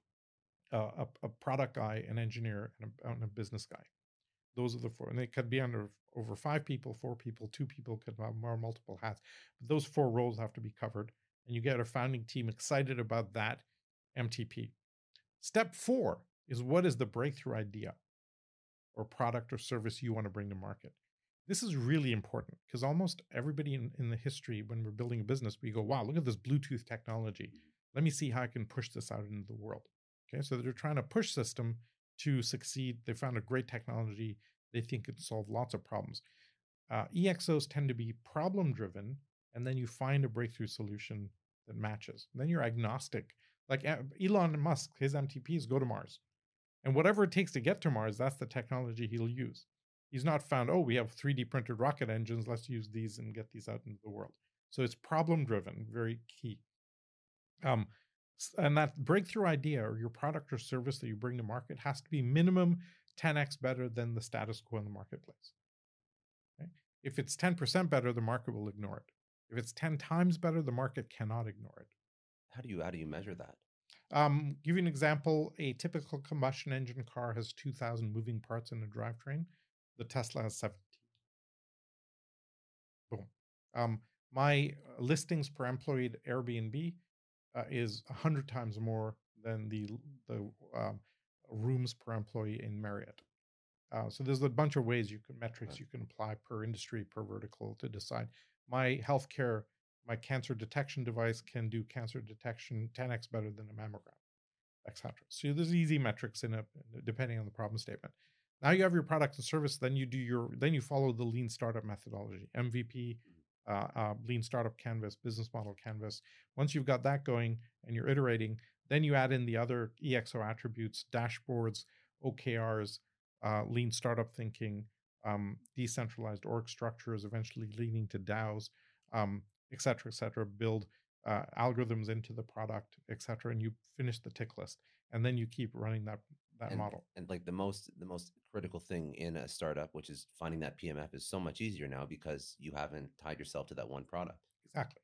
uh, a, a product guy, an engineer, and a, and a business guy. Those are the four, and they could be under over five people, four people, two people could have more multiple hats. But those four roles have to be covered, and you get a founding team excited about that MTP. Step four is what is the breakthrough idea or product or service you want to bring to market. This is really important because almost everybody in, in the history, when we're building a business, we go, wow, look at this Bluetooth technology. Let me see how I can push this out into the world. Okay, so they're trying to push system to succeed. They found a great technology. They think it solve lots of problems. Uh, EXOs tend to be problem driven, and then you find a breakthrough solution that matches. then you're agnostic. Like uh, Elon Musk, his MTP is go to Mars. And whatever it takes to get to Mars, that's the technology he'll use. He's not found, oh, we have 3D printed rocket engines, let's use these and get these out into the world. So it's problem driven, very key. Um, and that breakthrough idea or your product or service that you bring to market has to be minimum 10x better than the status quo in the marketplace. Okay? If it's 10% better, the market will ignore it. If it's 10 times better, the market cannot ignore it. How do you how do you measure that? Um, give you an example. A typical combustion engine car has 2,000 moving parts in a drivetrain. The Tesla has 17. Boom. Um, my uh, listings per employee at Airbnb uh, is 100 times more than the the um, rooms per employee in Marriott. Uh, so there's a bunch of ways you can metrics you can apply per industry per vertical to decide. My healthcare, my cancer detection device can do cancer detection 10x better than a mammogram, etc. So there's easy metrics in a depending on the problem statement. Now you have your product and service. Then you do your then you follow the lean startup methodology, MVP, uh, uh, lean startup canvas, business model canvas. Once you've got that going and you're iterating, then you add in the other EXO attributes, dashboards, OKRs, uh, lean startup thinking, um, decentralized org structures, eventually leading to DAOs, um, et cetera, et cetera. Build uh, algorithms into the product, et cetera, and you finish the tick list, and then you keep running that that and, model. and like the most the most critical thing in a startup which is finding that pmf is so much easier now because you haven't tied yourself to that one product Exactly.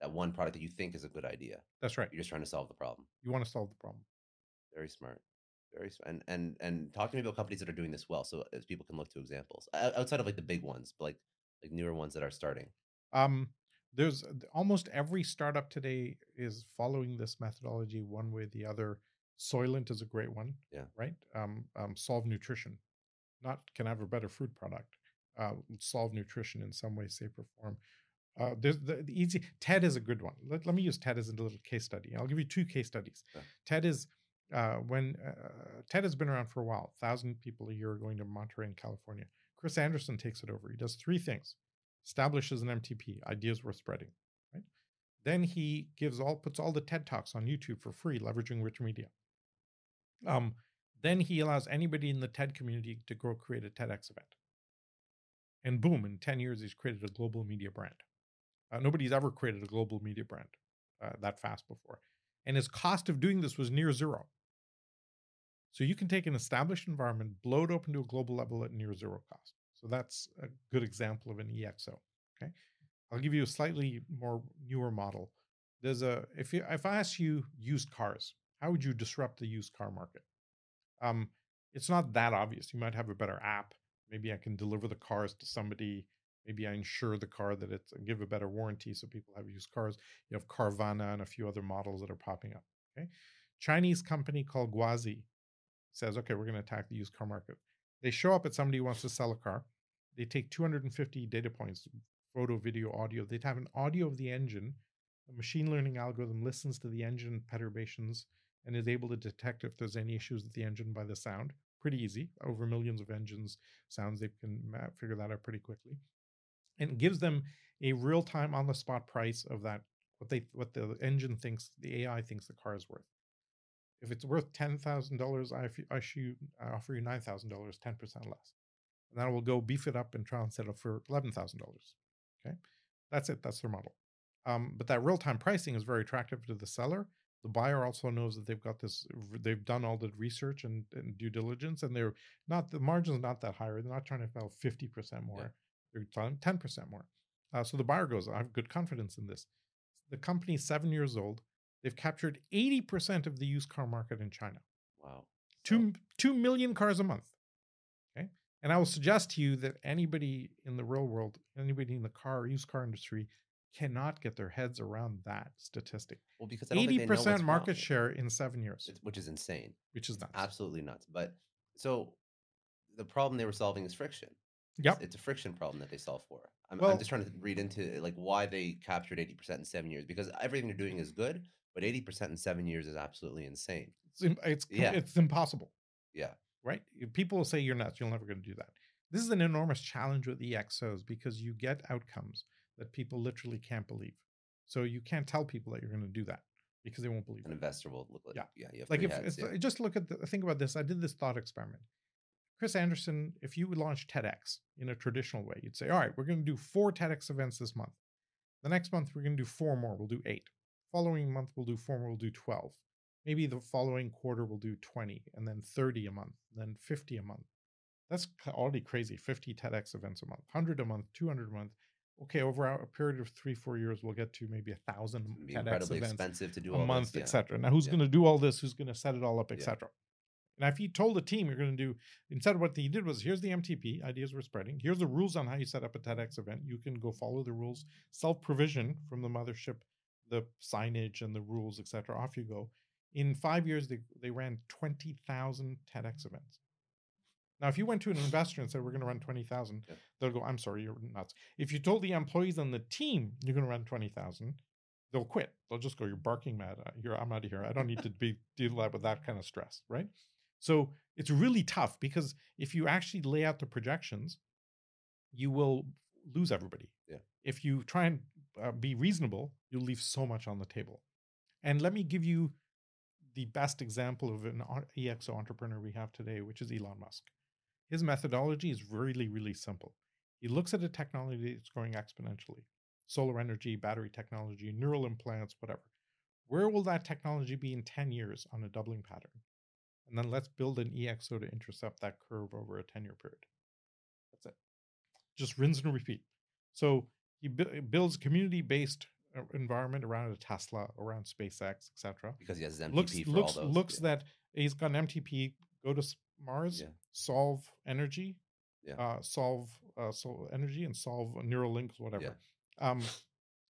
that one product that you think is a good idea That's right. you're just trying to solve the problem You want to solve the problem. very smart very smart and and and talk to me about companies that are doing this well so as people can look to examples outside of like the big ones but like like newer ones that are starting Um, there's uh, almost every startup today is following this methodology one way or the other. Soylent is a great one. Yeah. Right. Um, um, Solve Nutrition, not can have a better food product. Uh, solve nutrition in some way, shape, or form. Uh, there's the, the easy. TED is a good one. Let, let me use TED as a little case study. I'll give you two case studies. Yeah. TED is uh, when uh, TED has been around for a while. Thousand people a year are going to Monterey in California. Chris Anderson takes it over. He does three things: establishes an MTP, ideas worth spreading. Right. Then he gives all puts all the TED talks on YouTube for free, leveraging rich media. Um, then he allows anybody in the TED community to go create a TEDx event. And boom, in 10 years, he's created a global media brand. Uh, nobody's ever created a global media brand uh, that fast before. And his cost of doing this was near zero. So you can take an established environment, blow it open to a global level at near zero cost. So that's a good example of an EXO. Okay. I'll give you a slightly more newer model. There's a if you if I ask you used cars, how would you disrupt the used car market? Um, it's not that obvious. You might have a better app. Maybe I can deliver the cars to somebody. Maybe I insure the car that it's give a better warranty so people have used cars. You have Carvana and a few other models that are popping up. Okay. Chinese company called Guazi says, okay, we're going to attack the used car market. They show up at somebody who wants to sell a car. They take 250 data points, photo, video, audio. They have an audio of the engine. A machine learning algorithm listens to the engine perturbations and is able to detect if there's any issues with the engine by the sound. Pretty easy. Over millions of engines sounds, they can figure that out pretty quickly. And it gives them a real time on the spot price of that what they what the engine thinks the AI thinks the car is worth. If it's worth ten thousand dollars, I offer you nine thousand dollars, ten percent less, and I will go beef it up and try and settle for eleven thousand dollars. Okay, that's it. That's their model. Um, but that real time pricing is very attractive to the seller. The buyer also knows that they've got this. They've done all the research and, and due diligence, and they're not the margin's not that higher. They're not trying to sell fifty percent more. Yeah. They're ten percent more. Uh, so the buyer goes, I have good confidence in this. The company's seven years old. They've captured 80% of the used car market in China. wow Two, 2 million cars a month. Okay. And I will suggest to you that anybody in the real world, anybody in the car, used car industry, cannot get their heads around that statistic. well because I don't think they know 80% market wrong, share in seven years, it's- which is insane which is nuts. absolutely nuts but so the problem they were solving is friction Yep. it's a friction problem that they solve for. I'm, Well- I'm just trying to read into like why they captured 80% in seven years because everything they're doing is good, but 80% in seven years is absolutely insane. It's, it's, Yeah. it's impossible. Yeah. right? People will say you're nuts. You're never going to do that. This is an enormous challenge with EXOs because you get outcomes that people literally can't believe. So you can't tell people that you're going to do that because they won't believe An it. investor will look like, Yeah. yeah, you have Like if, heads, if yeah. just look at the think about this. I did this thought experiment. Chris Anderson, if you would launch TEDx in a traditional way, you'd say, all right, we're going to do four TEDx events this month. The next month, we're going to do four more. We'll do eight. Following month, we'll do four more. We'll do 12. Maybe the following quarter, we'll do 20, and then 30 a month, then 50 a month. That's already crazy. 50 TEDx events a month, 100 a month, 200 a month. Okay, over a period of three, four years, we'll get to maybe a thousand TEDx incredibly events expensive to do a month, this. yeah. etc. Now, who's Yeah. going to do all this? Who's going to set it all up, etc. Now, if he told the team you're going to do instead, what he did was here's the MTP ideas were spreading. Here's the rules on how you set up a TEDx event. You can go follow the rules, self provision from the mothership, the signage and the rules, etc. Off you go. In five years, they they ran twenty thousand TEDx events. Now, if you went to an investor and said we're going to run twenty thousand, Yeah. they'll go, "I'm sorry, you're nuts." If you told the employees on the team you're going to run twenty thousand, they'll quit. They'll just go, "You're barking mad. Uh, Here, I'm out of here. I don't need to be deal with that kind of stress." Right? So it's really tough because if you actually lay out the projections, you will lose everybody. Yeah. If you try and uh, be reasonable, you'll leave so much on the table. And let me give you the best example of an en- EXO entrepreneur we have today, which is Elon Musk. His methodology is really, really simple. He looks at a technology that's growing exponentially solar energy, battery technology, neural implants, whatever. Where will that technology be in 10 years on a doubling pattern? And then let's build an EXO to intercept that curve over a 10 year period. That's it. Just rinse and repeat. So he bu- builds a community based uh, environment around a Tesla, around SpaceX, etc because he has his MTP looks for looks all those. looks yeah. that he's got an MTP. Go to Mars, Yeah. solve energy, Yeah. uh, solve uh, so energy, and solve neural links, whatever. Yeah. Um,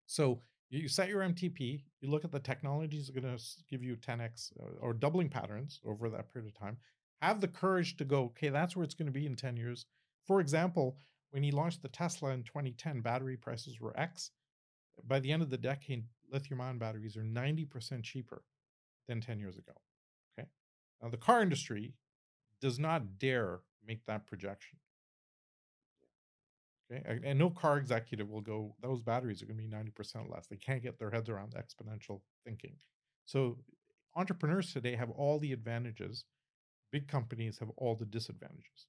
so you, you set your MTP. You look at the technologies that are going to give you 10x uh, or doubling patterns over that period of time. Have the courage to go. Okay, that's where it's going to be in 10 years. For example, when he launched the Tesla in 2010, battery prices were X. By the end of the decade, lithium ion batteries are 90% cheaper than 10 years ago. Okay. Now, the car industry does not dare make that projection. Okay. And, no car executive will go, those batteries are going to be 90% less. They can't get their heads around exponential thinking. So, entrepreneurs today have all the advantages, big companies have all the disadvantages.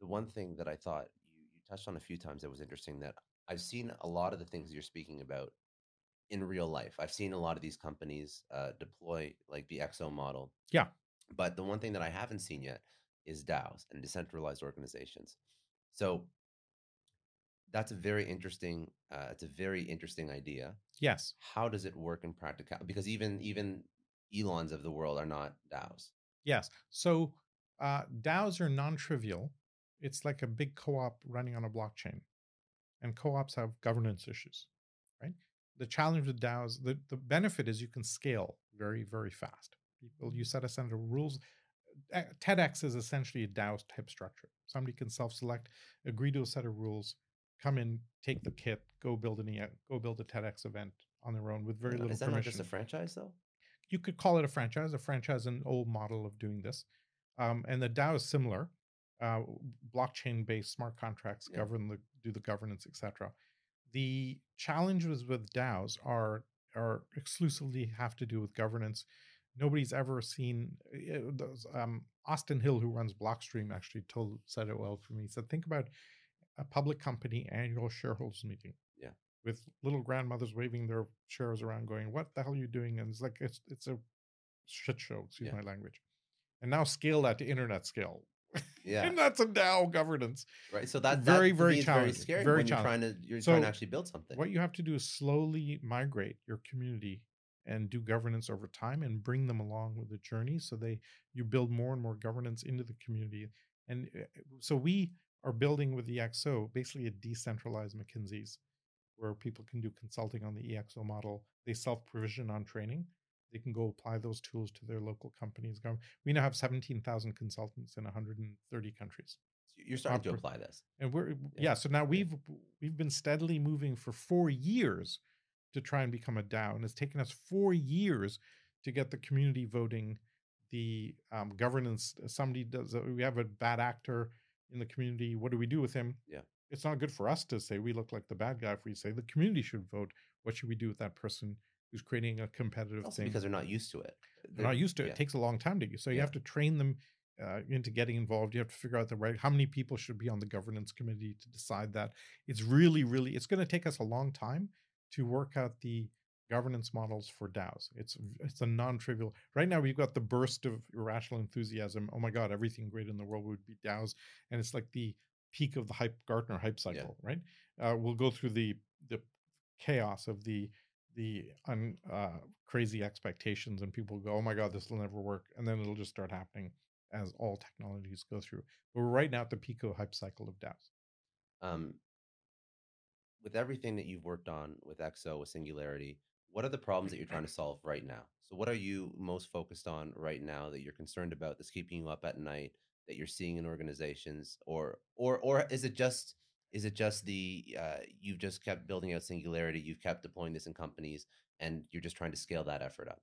the one thing that I thought you, you touched on a few times that was interesting that I've seen a lot of the things you're speaking about in real life. I've seen a lot of these companies uh, deploy like the XO model. Yeah. But the one thing that I haven't seen yet is DAOs and decentralized organizations. So that's a very interesting. Uh, it's a very interesting idea. Yes. How does it work in practical? Because even even Elons of the world are not DAOs. Yes. So uh, DAOs are non trivial. It's like a big co op running on a blockchain. And co ops have governance issues, right? The challenge with DAOs, the, the benefit is you can scale very, very fast. People, you set a set of rules. Uh, TEDx is essentially a DAO type structure. Somebody can self select, agree to a set of rules, come in, take the kit, go build an e- go build a TEDx event on their own with very Uh, little is that permission not just a franchise though? you could call it a franchise. A franchise, is an old model of doing this, um, and the DAO is similar. Uh, blockchain-based smart contracts Yeah. govern the do the governance, etc. The challenges with DAOs are are exclusively have to do with governance. Nobody's ever seen uh, those, um, Austin Hill, who runs Blockstream, actually told said it well for me. He said, think about a public company annual shareholders meeting. Yeah. With little grandmothers waving their shares around, going, "What the hell are you doing?" And it's like it's it's a shit show. Excuse Yeah. my language. And now scale that to internet scale, Yeah. and that's a DAO governance. Right. So that Very, that very me challenging, Very scary very when you're trying to you're trying So to actually build something. What you have to do is slowly migrate your community and do governance over time and bring them along with the journey so they you build more and more governance into the community. And uh, so we are building with the exo basically a decentralized mckinsey's where people can do consulting on the exo model. They self provision on training. They can go apply those tools to their local companies. We now have 17,000 consultants in 130 countries. You're starting to apply this. and we're yeah, Yeah. so now we've we've been steadily moving for four years to try and become a DAO, and it's taken us four years to get the community voting, the um, governance. Somebody does we have a bad actor in the community. What do we do with him? Yeah. it's not good for us to say we look like the bad guy if we say the community should vote. What should we do with that person who's creating a competitive Also thing? because they're not used to it. they're not used to it. yeah. It takes a long time to use. So you Yeah. have to train them uh, into getting involved. You have to figure out the right how many people should be on the governance committee to decide that. It's really, really it's going to take us a long time to work out the governance models for DAOs. It's it's a non-trivial. Right now we've got the burst of irrational enthusiasm. Oh my god, everything great in the world would be DAOs, and it's like the peak of the hype Gartner hype cycle, right? Uh, we'll go through the the chaos of the the un, uh, crazy expectations, and people go, "Oh my god, this will never work," and then it'll just start happening as all technologies go through. But we're right now at the peak of hype cycle of DAOs. Um, with everything that you've worked on with EXO, with Singularity, what are the problems that you're trying to solve right now? So, what are you most focused on right now that you're concerned about that's keeping you up at night that you're seeing in organizations, or or or is it just is it just the uh, you've just kept building out Singularity, you've kept deploying this in companies, and you're just trying to scale that effort up?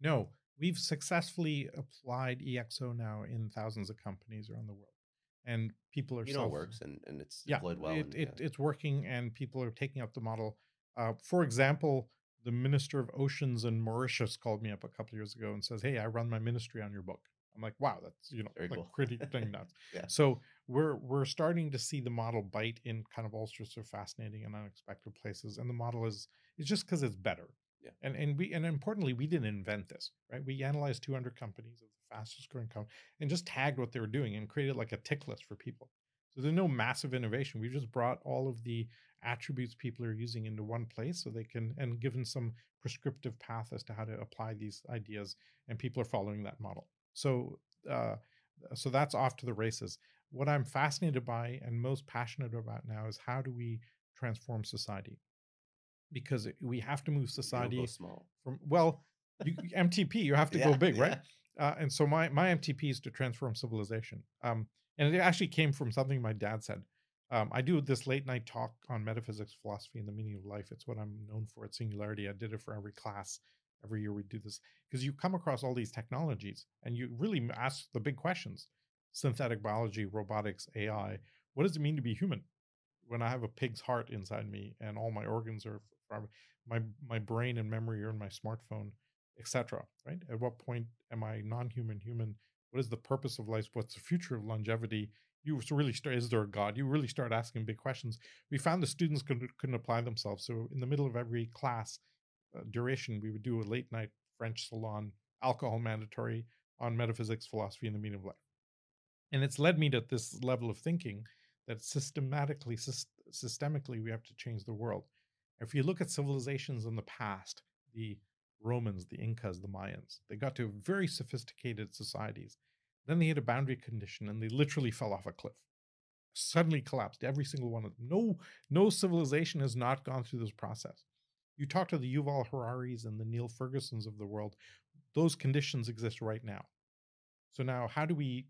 No, we've successfully applied EXO now in thousands of companies around the world and people are you know it works and, and it's yeah, deployed well. It, and, it, yeah. It's working and people are taking up the model. Uh, for example, the Minister of Oceans in Mauritius called me up a couple years ago and says, "Hey, I run my ministry on your book." I'm like, "Wow, that's you know Very like cool. pretty thing nuts." Yeah. So we're we're starting to see the model bite in kind of all sorts of fascinating and unexpected places, and the model is it's just because it's better. Yeah. And and we and importantly, we didn't invent this, right? We analyzed 200 companies of the fastest growing company and just tagged what they were doing and created like a tick list for people. So there's no massive innovation. We just brought all of the attributes people are using into one place so they can and given some prescriptive path as to how to apply these ideas and people are following that model. So uh, so that's off to the races. What I'm fascinated by and most passionate about now is how do we transform society? Because we have to move society go small. from well, you, MTP, you have to go Yeah, big, right? uh, and so my my MTP is to transform civilization. Um, and it actually came from something my dad said. Um, I do this late night talk on metaphysics, philosophy, and the meaning of life. It's what I'm known for at Singularity. I did it for every class. Every year we do this because you come across all these technologies and you really ask the big questions: synthetic biology, robotics, AI. What does it mean to be human? When I have a pig's heart inside me and all my organs are my my brain and memory are in my smartphone etc. Right? At what point am I non-human, human? What is the purpose of life? What's the future of longevity? You really start. Is there a God? You really start asking big questions. We found the students couldn't, couldn't apply themselves. So in the middle of every class uh, duration, we would do a late night French salon, alcohol mandatory on metaphysics, philosophy, and the meaning of life. And it's led me to this level of thinking that systematically, sys- systemically, we have to change the world. If you look at civilizations in the past, the Romans, the Incas, the Mayans. They got to very sophisticated societies. Then they hit a boundary condition and they literally fell off a cliff. Suddenly collapsed, every single one of them. No, no civilization has not gone through this process. You talk to the Yuval Hararis and the Niall Fergusons of the world, those conditions exist right now. So now how do we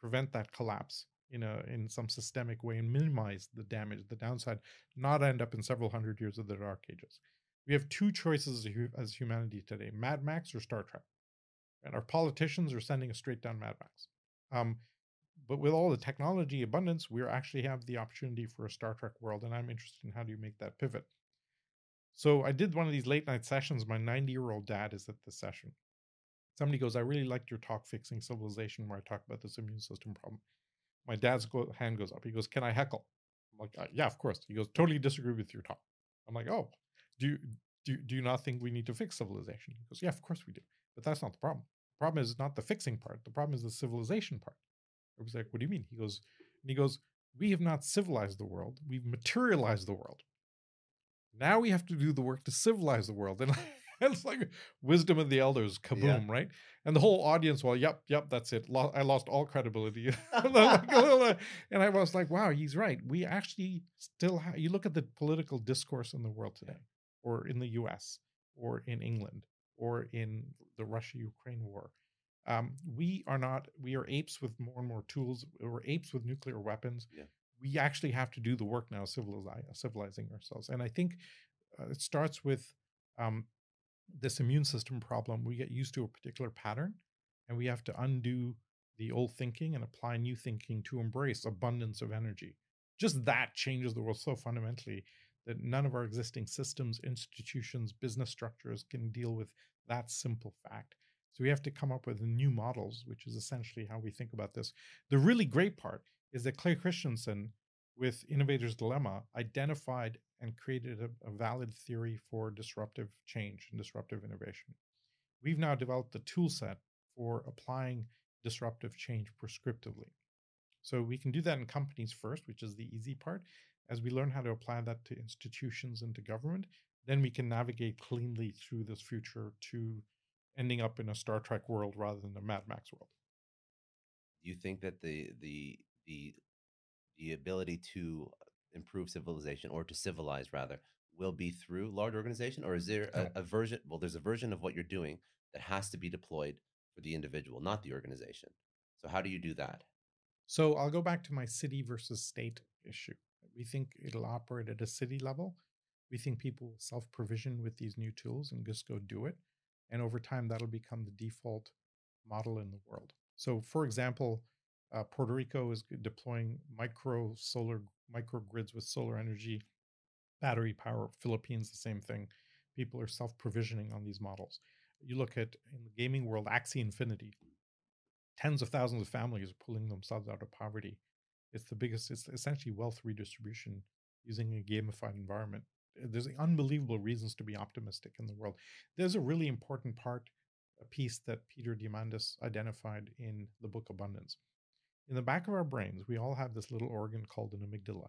prevent that collapse in a in some systemic way and minimize the damage, the downside, not end up in several hundred years of the dark ages? we have two choices as humanity today Mad Max or Star Trek. And our politicians are sending us straight down Mad Max. Um, but with all the technology abundance, we actually have the opportunity for a Star Trek world. And I'm interested in how do you make that pivot. So I did one of these late night sessions. My 90 year old dad is at this session. Somebody goes, I really liked your talk, Fixing Civilization, where I talk about this immune system problem. My dad's go- hand goes up. He goes, Can I heckle? I'm like, "Uh, Yeah, of course. He goes, Totally disagree with your talk. I'm like, Oh, do you do, do you not think we need to fix civilization? He goes, Yeah, of course we do. But that's not the problem. The problem is not the fixing part. The problem is the civilization part. I was like, What do you mean? He goes, and he goes, We have not civilized the world. We've materialized the world. Now we have to do the work to civilize the world. And it's like wisdom of the elders, kaboom, right? And the whole audience, well, yep, yep, that's it. Lo- I lost all credibility. and I was like, wow, he's right. We actually still have, you look at the political discourse in the world today, or in the US, or in England, or in the Russia Ukraine war. Um, we are not, we are apes with more and more tools. We're apes with nuclear weapons. Yeah. We actually have to do the work now, civilizing, civilizing ourselves. And I think uh, it starts with um, this immune system problem. We get used to a particular pattern and we have to undo the old thinking and apply new thinking to embrace abundance of energy. Just that changes the world so fundamentally that none of our existing systems, institutions, business structures can deal with that simple fact. So we have to come up with new models, which is essentially how we think about this. The really great part is that Clay Christensen, with Innovator's Dilemma, identified and created a, a valid theory for disruptive change and disruptive innovation. We've now developed a tool set for applying disruptive change prescriptively. So we can do that in companies first, which is the easy part. As we learn how to apply that to institutions and to government, then we can navigate cleanly through this future to ending up in a Star Trek world rather than a Mad Max world. Do you think that the the the the ability to improve civilization or to civilize rather will be through large organization or is there a, a version well there's a version of what you're doing that has to be deployed for the individual not the organization so how do you do that So I'll go back to my city versus state issue. We think it'll operate at a city level. We think people will self provision with these new tools and just go do it. And over time, that'll become the default model in the world. So, for example, uh, Puerto Rico is deploying micro solar microgrids with solar energy, battery power. Philippines, the same thing. People are self provisioning on these models. You look at in the gaming world, Axie Infinity, tens of thousands of families are pulling themselves out of poverty. It's the biggest, it's essentially wealth redistribution using a gamified environment. Uh, There's unbelievable reasons to be optimistic in the world. There's a really important part, a piece that Peter Diamandis identified in the book Abundance. In the back of our brains, we all have this little organ called an amygdala.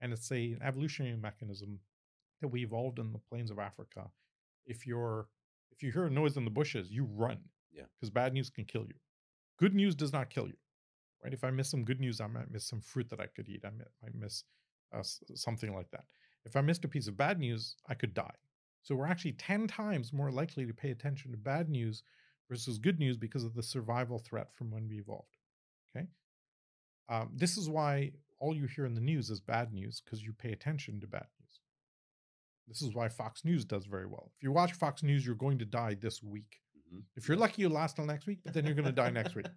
And it's a, an evolutionary mechanism that we evolved in the plains of Africa. If you're if you hear a noise in the bushes, you run. Yeah. Because bad news can kill you. Good news does not kill you. Right? If I miss some good news, I might miss some fruit that I could eat. I might, might miss uh, something like that. If I missed a piece of bad news, I could die. So we're actually 10 times more likely to pay attention to bad news versus good news because of the survival threat from when we evolved. Okay. Um, this is why all you hear in the news is bad news because you pay attention to bad news. This is why Fox News does very well. If you watch Fox News, you're going to die this week. Mhm. If you're lucky, you'll last till next week, but then you're going to die next week.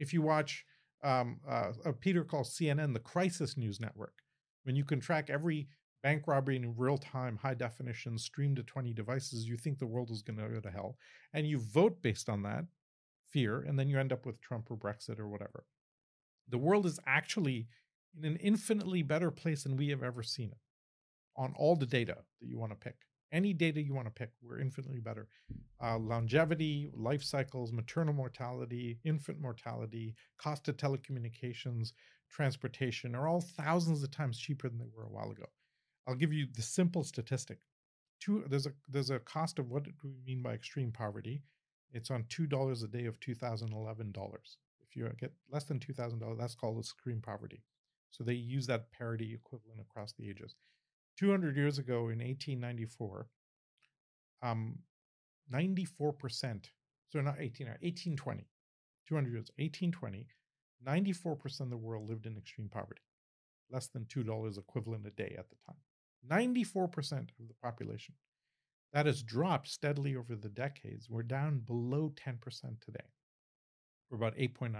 If you watch um, uh, uh, Peter calls CNN the crisis news network, when you can track every bank robbery in real time, high definition, streamed to 20 devices, you think the world is going to go to hell. And you vote based on that fear, and then you end up with Trump or Brexit or whatever. The world is actually in an infinitely better place than we have ever seen it on all the data that you want to pick. Any data you want to pick, we're infinitely better. Uh, longevity, life cycles, maternal mortality, infant mortality, cost of telecommunications, transportation are all thousands of times cheaper than they were a while ago. I'll give you the simple statistic. Two, there's a there's a cost of what do we mean by extreme poverty. It's on two dollars a day of two thousand eleven dollars. If you get less than two thousand dollars, that's called extreme poverty. So they use that parity equivalent across the ages. 200 years ago in 1894, um, 94%, so not 18, 1820, 200 years, 1820, 94% of the world lived in extreme poverty, less than $2 equivalent a day at the time. 94% of the population. That has dropped steadily over the decades. We're down below 10% today. We're about 8.9%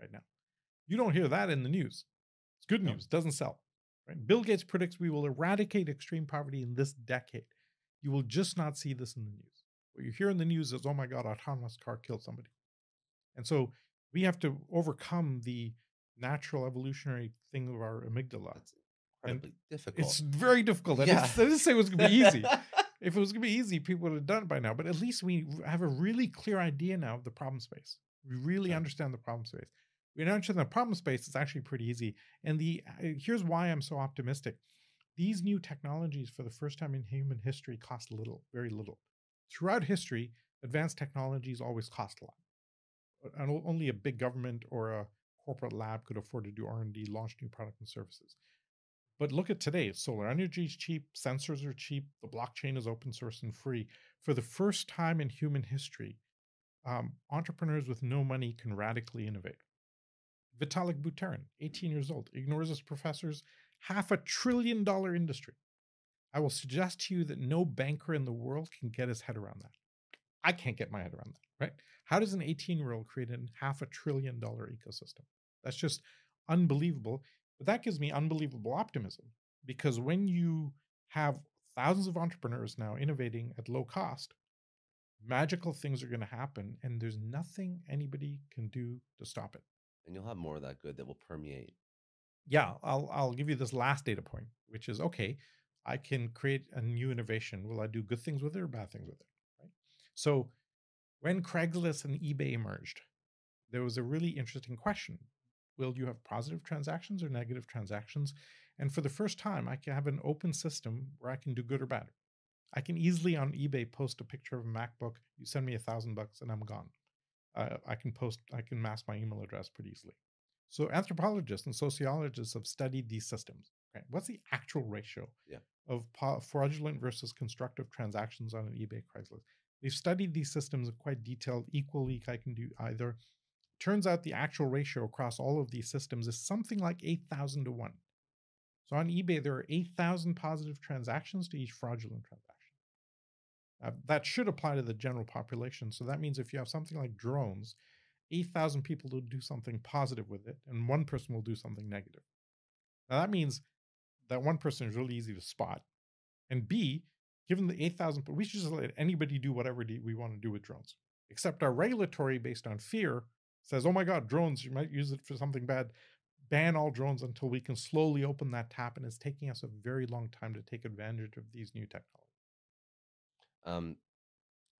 right now. You don't hear that in the news. It's good news, doesn't sell. Right? Bill Gates predicts we will eradicate extreme poverty in this decade. You will just not see this in the news. What you hear in the news is, oh my God, autonomous car killed somebody. And so we have to overcome the natural evolutionary thing of our amygdala. that's incredibly difficult It's very difficult. I didn't, Yeah. I didn't say it was going to be easy. If it was going to be easy, people would have done it by now. But at least we have a really clear idea now of the problem space. We really Yeah. understand the problem space. We understand the problem space. It's actually pretty easy. And the uh, here's why I'm so optimistic. These new technologies, for the first time in human history, cost little, very little. Throughout history, advanced technologies always cost a lot. And only a big government or a corporate lab could afford to do R&D, launch new products and services. But look at today. Solar energy is cheap, sensors are cheap, the blockchain is open source and free. For the first time in human history, um, entrepreneurs with no money can radically innovate. Vitalik Buterin, 18 years old, ignores his professors, half a trillion dollar industry. I will suggest to you that no banker in the world can get his head around that. I can't get my head around that, right? How does an 18 year old create a half a trillion dollar ecosystem? That's just unbelievable. But that gives me unbelievable optimism because when you have thousands of entrepreneurs now innovating at low cost, magical things are going to happen and there's nothing anybody can do to stop it. and you'll have more of that good that will permeate Yeah, I'll I'll give you this last data point, which is okay, I can create a new innovation. Will I do good things with it or bad things with it? Right. So when Craigslist and eBay emerged, there was a really interesting question. Will you have positive transactions or negative transactions? And for the first time, I can have an open system where I can do good or bad. I can easily on eBay post a picture of a MacBook. You send me a thousand bucks and I'm gone. Uh, I can post, I can mask my email address pretty easily. So anthropologists and sociologists have studied these systems. Okay, what's the actual ratio Yeah. of fraudulent versus constructive transactions on an eBay Craigslist? They've studied these systems in quite detailed. Equally, I can do either. Turns out the actual ratio across all of these systems is something like 8,000 to 1. So on eBay, there are 8,000 positive transactions to each fraudulent transaction. Uh, that should apply to the general population. So that means if you have something like drones, 8,000 people will do something positive with it, and one person will do something negative. Now that means that one person is really easy to spot. And B, given the 8,000, we should just let anybody do whatever we want to do with drones. Except our regulatory, based on fear, says, oh my God, drones, you might use it for something bad. Ban all drones until we can slowly open that tap. And it's taking us a very long time to take advantage of these new technologies. Um,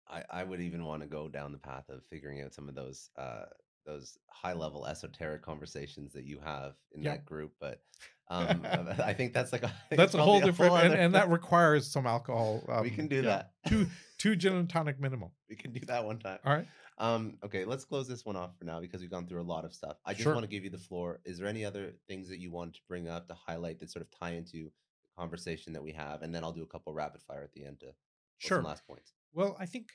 I I would even want to go down the path of figuring out some of those uh those high level esoteric conversations that you have in that group, but um, I think that's like a, That's a whole different, and, other- and that requires some alcohol. we um, can do yeah, that. Two, two gin and tonic minimum. we can do that one time. All right. Um, okay, let's close this one off for now because we've gone through a lot of stuff. I just Sure. want to give you the floor. Is there any other things that you want to bring up to highlight that sort of tie into the conversation that we have? And then I'll do a couple rapid fire at the end to Sure. some last points. Well, I think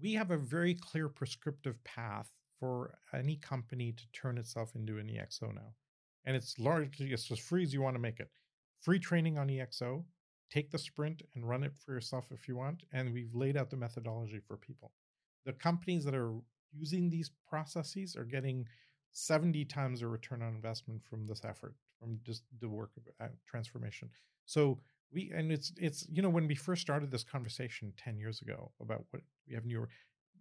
we have a very clear prescriptive path for any company to turn itself into an EXO now. And it's largely it's as free as you want to make it. Free training on EXO, take the sprint and run it for yourself if you want. And we've laid out the methodology for people. The companies that are using these processes are getting 70 times a return on investment from this effort, from just the work of uh, transformation. So we and it's it's you know when we first started this conversation 10 years ago about what we have new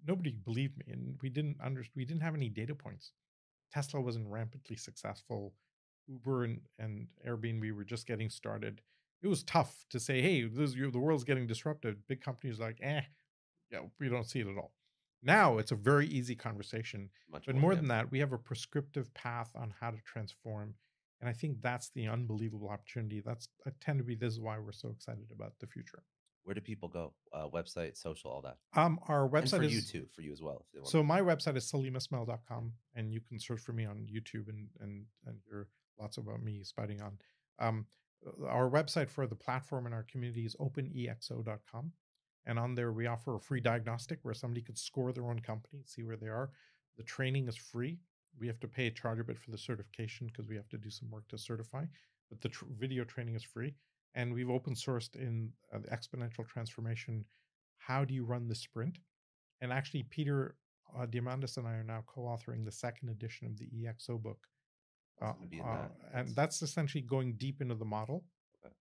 nobody believed me and we didn't under we didn't have any data points. Tesla wasn't rampantly successful. Uber and, and airbnb were just getting started. It was tough to say hey this the world's getting disrupted. Big companies like eh yeah we don't see it at all now it's a very easy conversation Much but more yeah. than that we have a prescriptive path on how to transform and i think that's the unbelievable opportunity that's i tend to be this is why we're so excited about the future Where do people go? Uh, website, social, all that. um our and website for is you too, for you as well. If they want so my website is salimismail.com and you can search for me on youtube and and and hear lots about me spouting on um uh, our website for the platform and our community is openexo.com and on there we offer a free diagnostic where somebody could score their own company see where they are the training is free we have to pay a charge a bit for the certification because we have to do some work to certify but the tr- video training is free and we've open sourced in uh, the exponential transformation how do you run the sprint and actually peter uh, diamandis and i are now co-authoring the second edition of the exo book uh, gonna be in uh, and That's- essentially going deep into the model.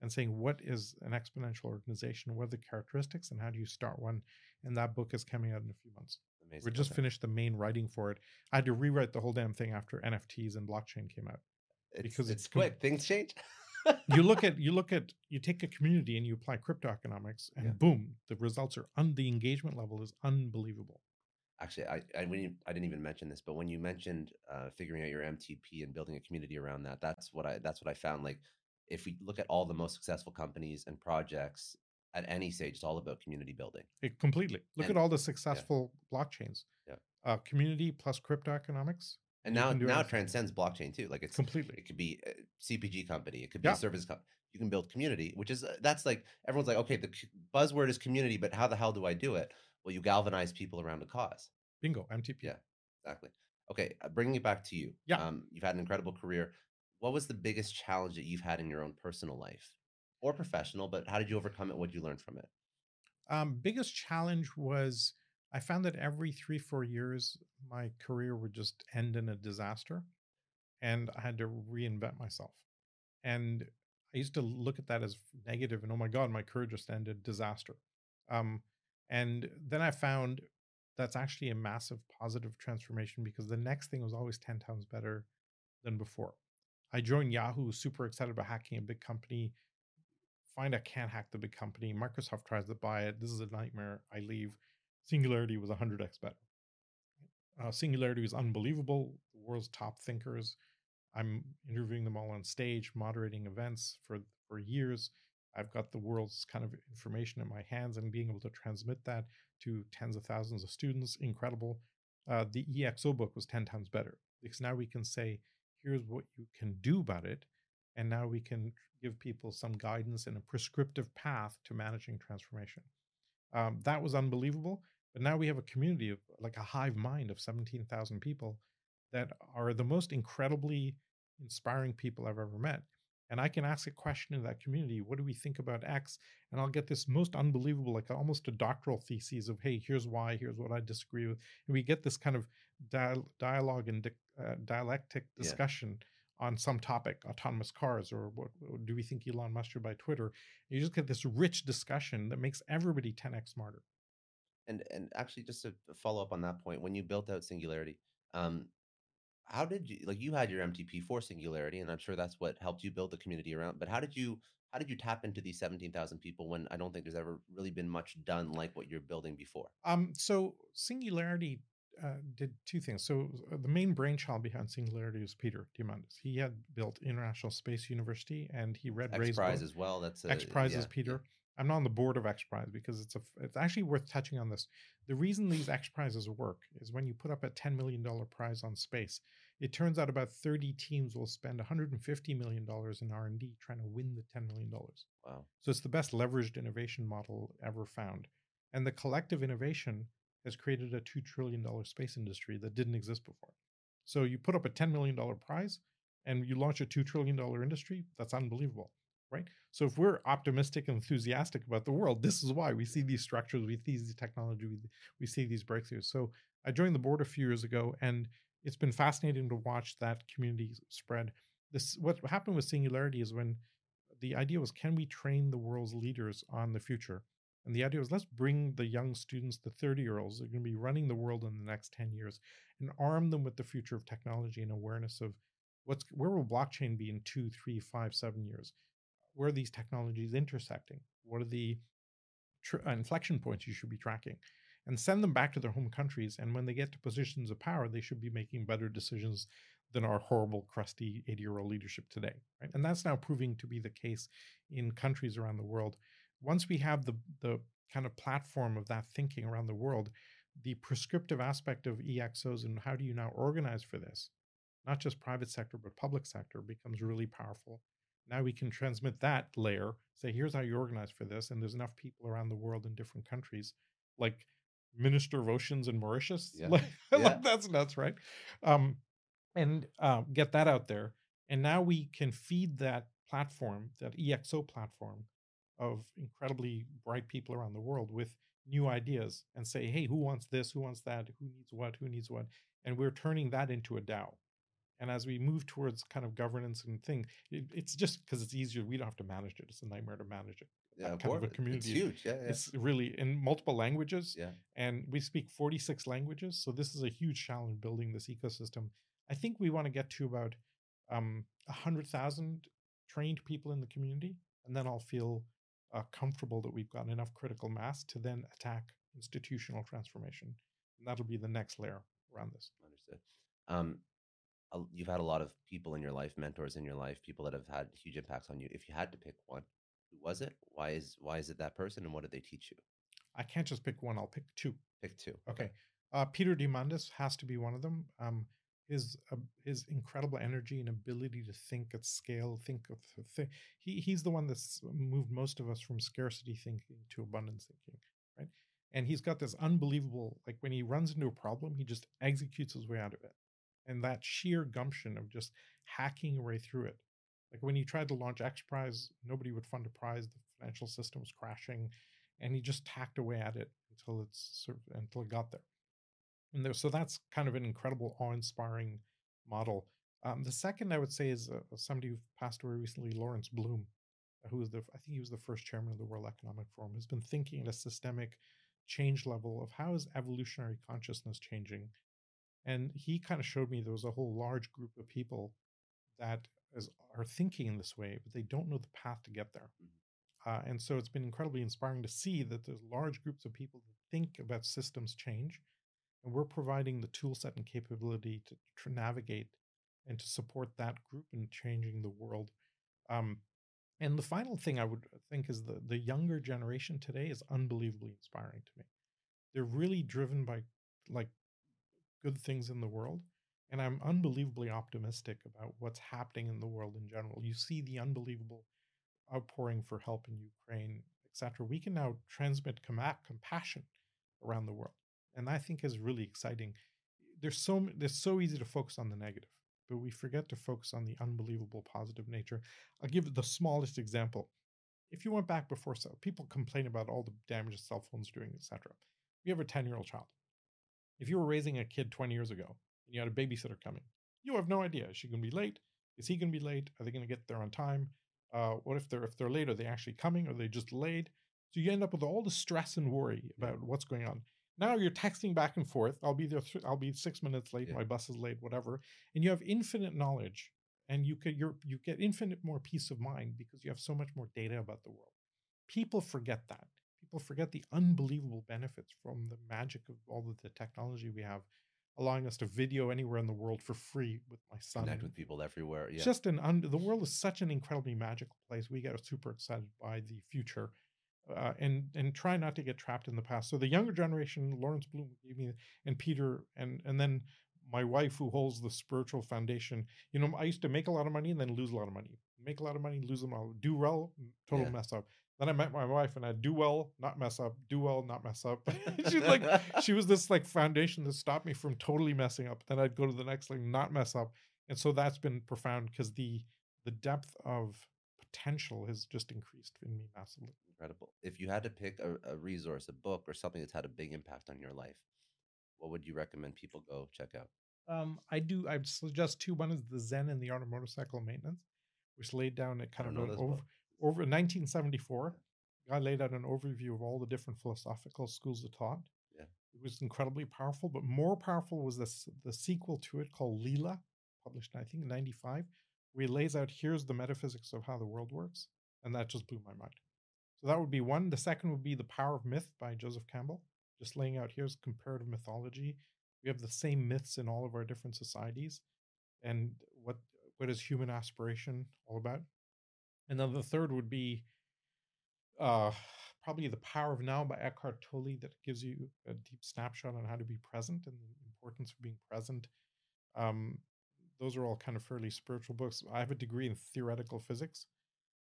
And saying what is an exponential organization what are the characteristics and how do you start one and that book is coming out in a few months Amazing. we just okay. finished the main writing for it i had to rewrite the whole damn thing after nfts and blockchain came out It's, because it's it's com- quick. Things change. you look at you look at you take a community and you apply crypto economics and Yeah. boom the results are un the engagement level is unbelievable Actually, I I, you, I didn't even mention this, but when you mentioned uh, figuring out your MTP and building a community around that, that's what I that's what I found. Like, if we look at all the most successful companies and projects at any stage, it's all about community building. It completely. Look And- at all the successful blockchains. Yeah. Uh, community plus crypto economics. And You now now it transcends blockchain too. Like it's Completely. it could be a CPG company, it could be Yeah. a service company. You can build community, which is uh, that's like everyone's like, okay, the buzzword is community, but how the hell do I do it? Well, you galvanize people around a cause. Bingo. MTP. Yeah. Exactly. Okay, uh, bringing it back to you. Yeah. Um, you've had an incredible career. What was the biggest challenge that you've had in your own personal life or professional? But how did you overcome it? What did you learn from it? Um, biggest challenge was I found that every three, four years, my career would just end in a disaster and I had to reinvent myself. And I used to look at that as negative and oh my God, my career just ended disaster. Um, and then I found that's actually a massive positive transformation because the next thing was always 10 times better than before. I joined Yahoo, super excited about hacking a big company. Find I can't hack the big company. Microsoft tries to buy it. This is a nightmare. I leave. Singularity was 100x better. Uh, Singularity was unbelievable. The world's top thinkers I'm interviewing them all on stage, moderating events for for years. I've got the world's kind of information in my hands and being able to transmit that to tens of thousands of students, incredible. Uh, the EXO book was 10 times better because now we can say, here's what you can do about it. And now we can give people some guidance and a prescriptive path to managing transformation. Um, that was unbelievable. But now we have a community of like a hive mind of 17,000 people that are the most incredibly inspiring people I've ever met. And I can ask a question in that community, what do we think about X? And I'll get this most unbelievable, like almost a doctoral thesis of, hey, here's why, here's what I disagree with. And we get this kind of dialogue and uh, dialectic discussion yeah. on some topic, autonomous cars, or what, what, do we think Elon Musk should buy Twitter? And you just get this rich discussion that makes everybody 10x smarter. And and actually, just to follow up on that point, when you built out Singularity, um, how did you like you had your MTP for Singularity, and I'm sure that's what helped you build the community around. But how did you how did you tap into these 17,000 people when I don't think there's ever really been much done like what you're building before? Um, so Singularity uh, did two things. So uh, the main brainchild behind Singularity was Peter Diamandis. He had built International Space University, and he read X Ray's Prize as well. That's a, X Prize yeah, is Peter. I'm not on the board of X Prize because it's a it's actually worth touching on this. The reason these X Prizes work is when you put up a $10 million prize on space, it turns out about 30 teams will spend $150 million in R&D trying to win the $10 million. Wow. So it's the best leveraged innovation model ever found. And the collective innovation has created a $2 trillion space industry that didn't exist before. So you put up a $10 million prize and you launch a $2 trillion industry, that's unbelievable right? So if we're optimistic and enthusiastic about the world, this is why we see these structures, we see these technology, we, we see these breakthroughs. So I joined the board a few years ago, and it's been fascinating to watch that community spread. This what happened with Singularity is when the idea was, can we train the world's leaders on the future? And the idea was, let's bring the young students, the 30 year olds, that are going to be running the world in the next 10 years, and arm them with the future of technology and awareness of what's where will blockchain be in two, three, five, seven years? Where are these technologies intersecting? What are the tr- uh, inflection points you should be tracking? And send them back to their home countries. And when they get to positions of power, they should be making better decisions than our horrible, crusty 80 year old leadership today. Right? And that's now proving to be the case in countries around the world. Once we have the, the kind of platform of that thinking around the world, the prescriptive aspect of EXOs and how do you now organize for this, not just private sector, but public sector, becomes really powerful. Now we can transmit that layer, say, here's how you organize for this. And there's enough people around the world in different countries, like Minister of Oceans in Mauritius. Yeah. Like, yeah. like that's nuts, right? Um, and uh, get that out there. And now we can feed that platform, that EXO platform of incredibly bright people around the world with new ideas and say, hey, who wants this? Who wants that? Who needs what? Who needs what? And we're turning that into a DAO. And as we move towards kind of governance and thing, it, it's just because it's easier. We don't have to manage it. It's a nightmare to manage it. Yeah, kind of, of a community. It's huge. Yeah, yeah, It's really in multiple languages. Yeah. And we speak 46 languages. So this is a huge challenge building this ecosystem. I think we want to get to about um, 100,000 trained people in the community. And then I'll feel uh, comfortable that we've got enough critical mass to then attack institutional transformation. And that'll be the next layer around this. Understood. Um, you've had a lot of people in your life, mentors in your life, people that have had huge impacts on you. If you had to pick one, who was it? Why is why is it that person, and what did they teach you? I can't just pick one. I'll pick two. Pick two. Okay. Uh, Peter Diamandis has to be one of them. Um, his uh, his incredible energy and ability to think at scale, think of th- he he's the one that's moved most of us from scarcity thinking to abundance thinking, right? And he's got this unbelievable like when he runs into a problem, he just executes his way out of it and that sheer gumption of just hacking your way through it. Like when he tried to launch X Prize, nobody would fund a prize. The financial system was crashing, and he just tacked away at it until it's sort of, until it got there. And there, so that's kind of an incredible, awe-inspiring model. Um, the second I would say is uh, somebody who passed away recently, Lawrence Bloom, who was the I think he was the first chairman of the World Economic Forum. Has been thinking at a systemic change level of how is evolutionary consciousness changing and he kind of showed me there was a whole large group of people that is, are thinking in this way, but they don't know the path to get there. Mm-hmm. Uh, and so it's been incredibly inspiring to see that there's large groups of people that think about systems change, and we're providing the tool set and capability to, to navigate and to support that group in changing the world. Um, and the final thing I would think is the the younger generation today is unbelievably inspiring to me. They're really driven by like good things in the world, and I'm unbelievably optimistic about what's happening in the world in general. You see the unbelievable outpouring for help in Ukraine, etc. We can now transmit com- compassion around the world, and I think is really exciting. There's so there's so easy to focus on the negative but we forget to focus on the unbelievable positive nature. I'll give the smallest example. If you went back before, so people complain about all the damage cell phones doing, etc. You have a 10 year old child. If you were raising a kid 20 years ago and you had a babysitter coming, you have no idea. Is she going to be late? Is he going to be late? Are they going to get there on time? Uh, what if they're if they're late? Are they actually coming? Are they just delayed? So you end up with all the stress and worry about what's going on. Now you're texting back and forth. I'll be there. Th- I'll be six minutes late. Yeah. My bus is late. Whatever. And you have infinite knowledge, and you could you're you get infinite more peace of mind because you have so much more data about the world. People forget that. People forget the unbelievable benefits from the magic of all of the technology we have, allowing us to video anywhere in the world for free with my son. Connect with people everywhere. Yeah. Just an un- the world is such an incredibly magical place. We get super excited by the future, uh, and and try not to get trapped in the past. So the younger generation, Lawrence Bloom gave me, and Peter, and and then my wife who holds the spiritual foundation. You know, I used to make a lot of money and then lose a lot of money. Make a lot of money, lose them all. Do well, total Yeah. mess up. Then I met my wife and I do well, not mess up. Do well, not mess up. She's like, she was this like foundation that stopped me from totally messing up. Then I'd go to the next thing, not mess up, and so that's been profound because the the depth of potential has just increased in me massively. Incredible. If you had to pick a, a resource, a book, or something that's had a big impact on your life, what would you recommend people go check out? Um, I do. I suggest two. One is the Zen and the Art of Motorcycle Maintenance, which laid down a kind of an over, over 1974. I laid out an overview of all the different philosophical schools of thought. Yeah. It was incredibly powerful, but more powerful was this the sequel to it called Lila, published I think in 95, where he lays out here's the metaphysics of how the world works. And that just blew my mind. So that would be one. The second would be The Power of Myth by Joseph Campbell, just laying out here's comparative mythology. We have the same myths in all of our different societies. And what is human aspiration all about? And then the third would be uh probably The Power of Now by Eckhart Tolle that gives you a deep snapshot on how to be present and the importance of being present. Um, those are all kind of fairly spiritual books. I have a degree in theoretical physics,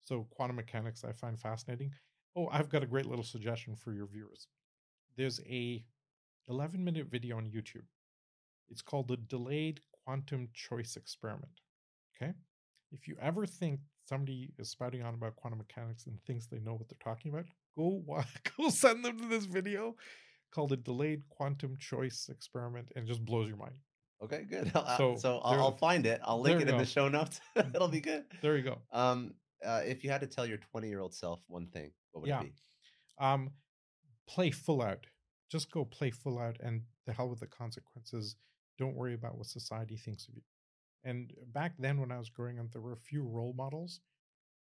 so quantum mechanics I find fascinating. Oh, I've got a great little suggestion for your viewers. There's a 11 minute video on YouTube. It's called the Delayed Quantum Choice Experiment. Okay? If you ever think somebody is spouting on about quantum mechanics and thinks they know what they're talking about, go go send them to this video called the Delayed Quantum Choice Experiment and it just blows your mind. Okay, good. So, So, so I'll, I'll find it. I'll link it in the show notes. It'll be good. There you go. Um, uh, if you had to tell your 20 year old self one thing, what would Yeah. it be? Um, play full out. Just go play full out and the hell with the consequences. Don't worry about what society thinks of you. And back then, when I was growing up, there were a few role models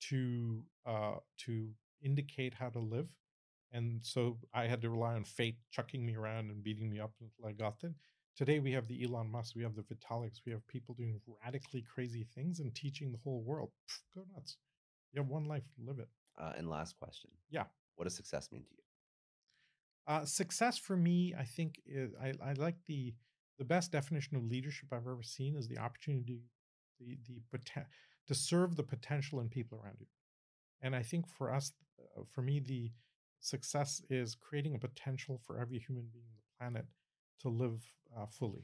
to uh, to indicate how to live, and so I had to rely on fate chucking me around and beating me up until I got there. Today, we have the Elon Musk, we have the Vitaliks, we have people doing radically crazy things and teaching the whole world. Pff, go nuts! You have one life, live it. Uh, and last question. Yeah. What does success mean to you? Uh, success for me, I think, is I, I like the the best definition of leadership I've ever seen is the opportunity, the the to serve the potential in people around you, and I think for us, uh, for me, the success is creating a potential for every human being on the planet to live uh, fully.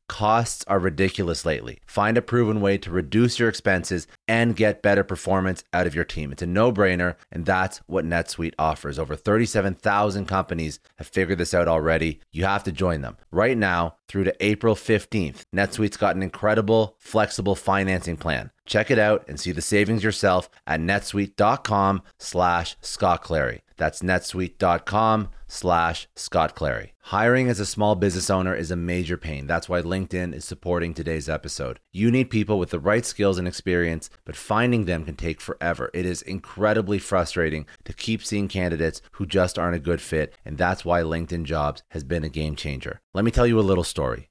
Costs are ridiculous lately. Find a proven way to reduce your expenses and get better performance out of your team. It's a no brainer, and that's what NetSuite offers. Over 37,000 companies have figured this out already. You have to join them. Right now, through to April 15th, NetSuite's got an incredible, flexible financing plan. Check it out and see the savings yourself at netsuite.com slash Scott Clary. That's netsuite.com slash Scott Clary. Hiring as a small business owner is a major pain. That's why LinkedIn is supporting today's episode. You need people with the right skills and experience, but finding them can take forever. It is incredibly frustrating to keep seeing candidates who just aren't a good fit, and that's why LinkedIn Jobs has been a game changer. Let me tell you a little story.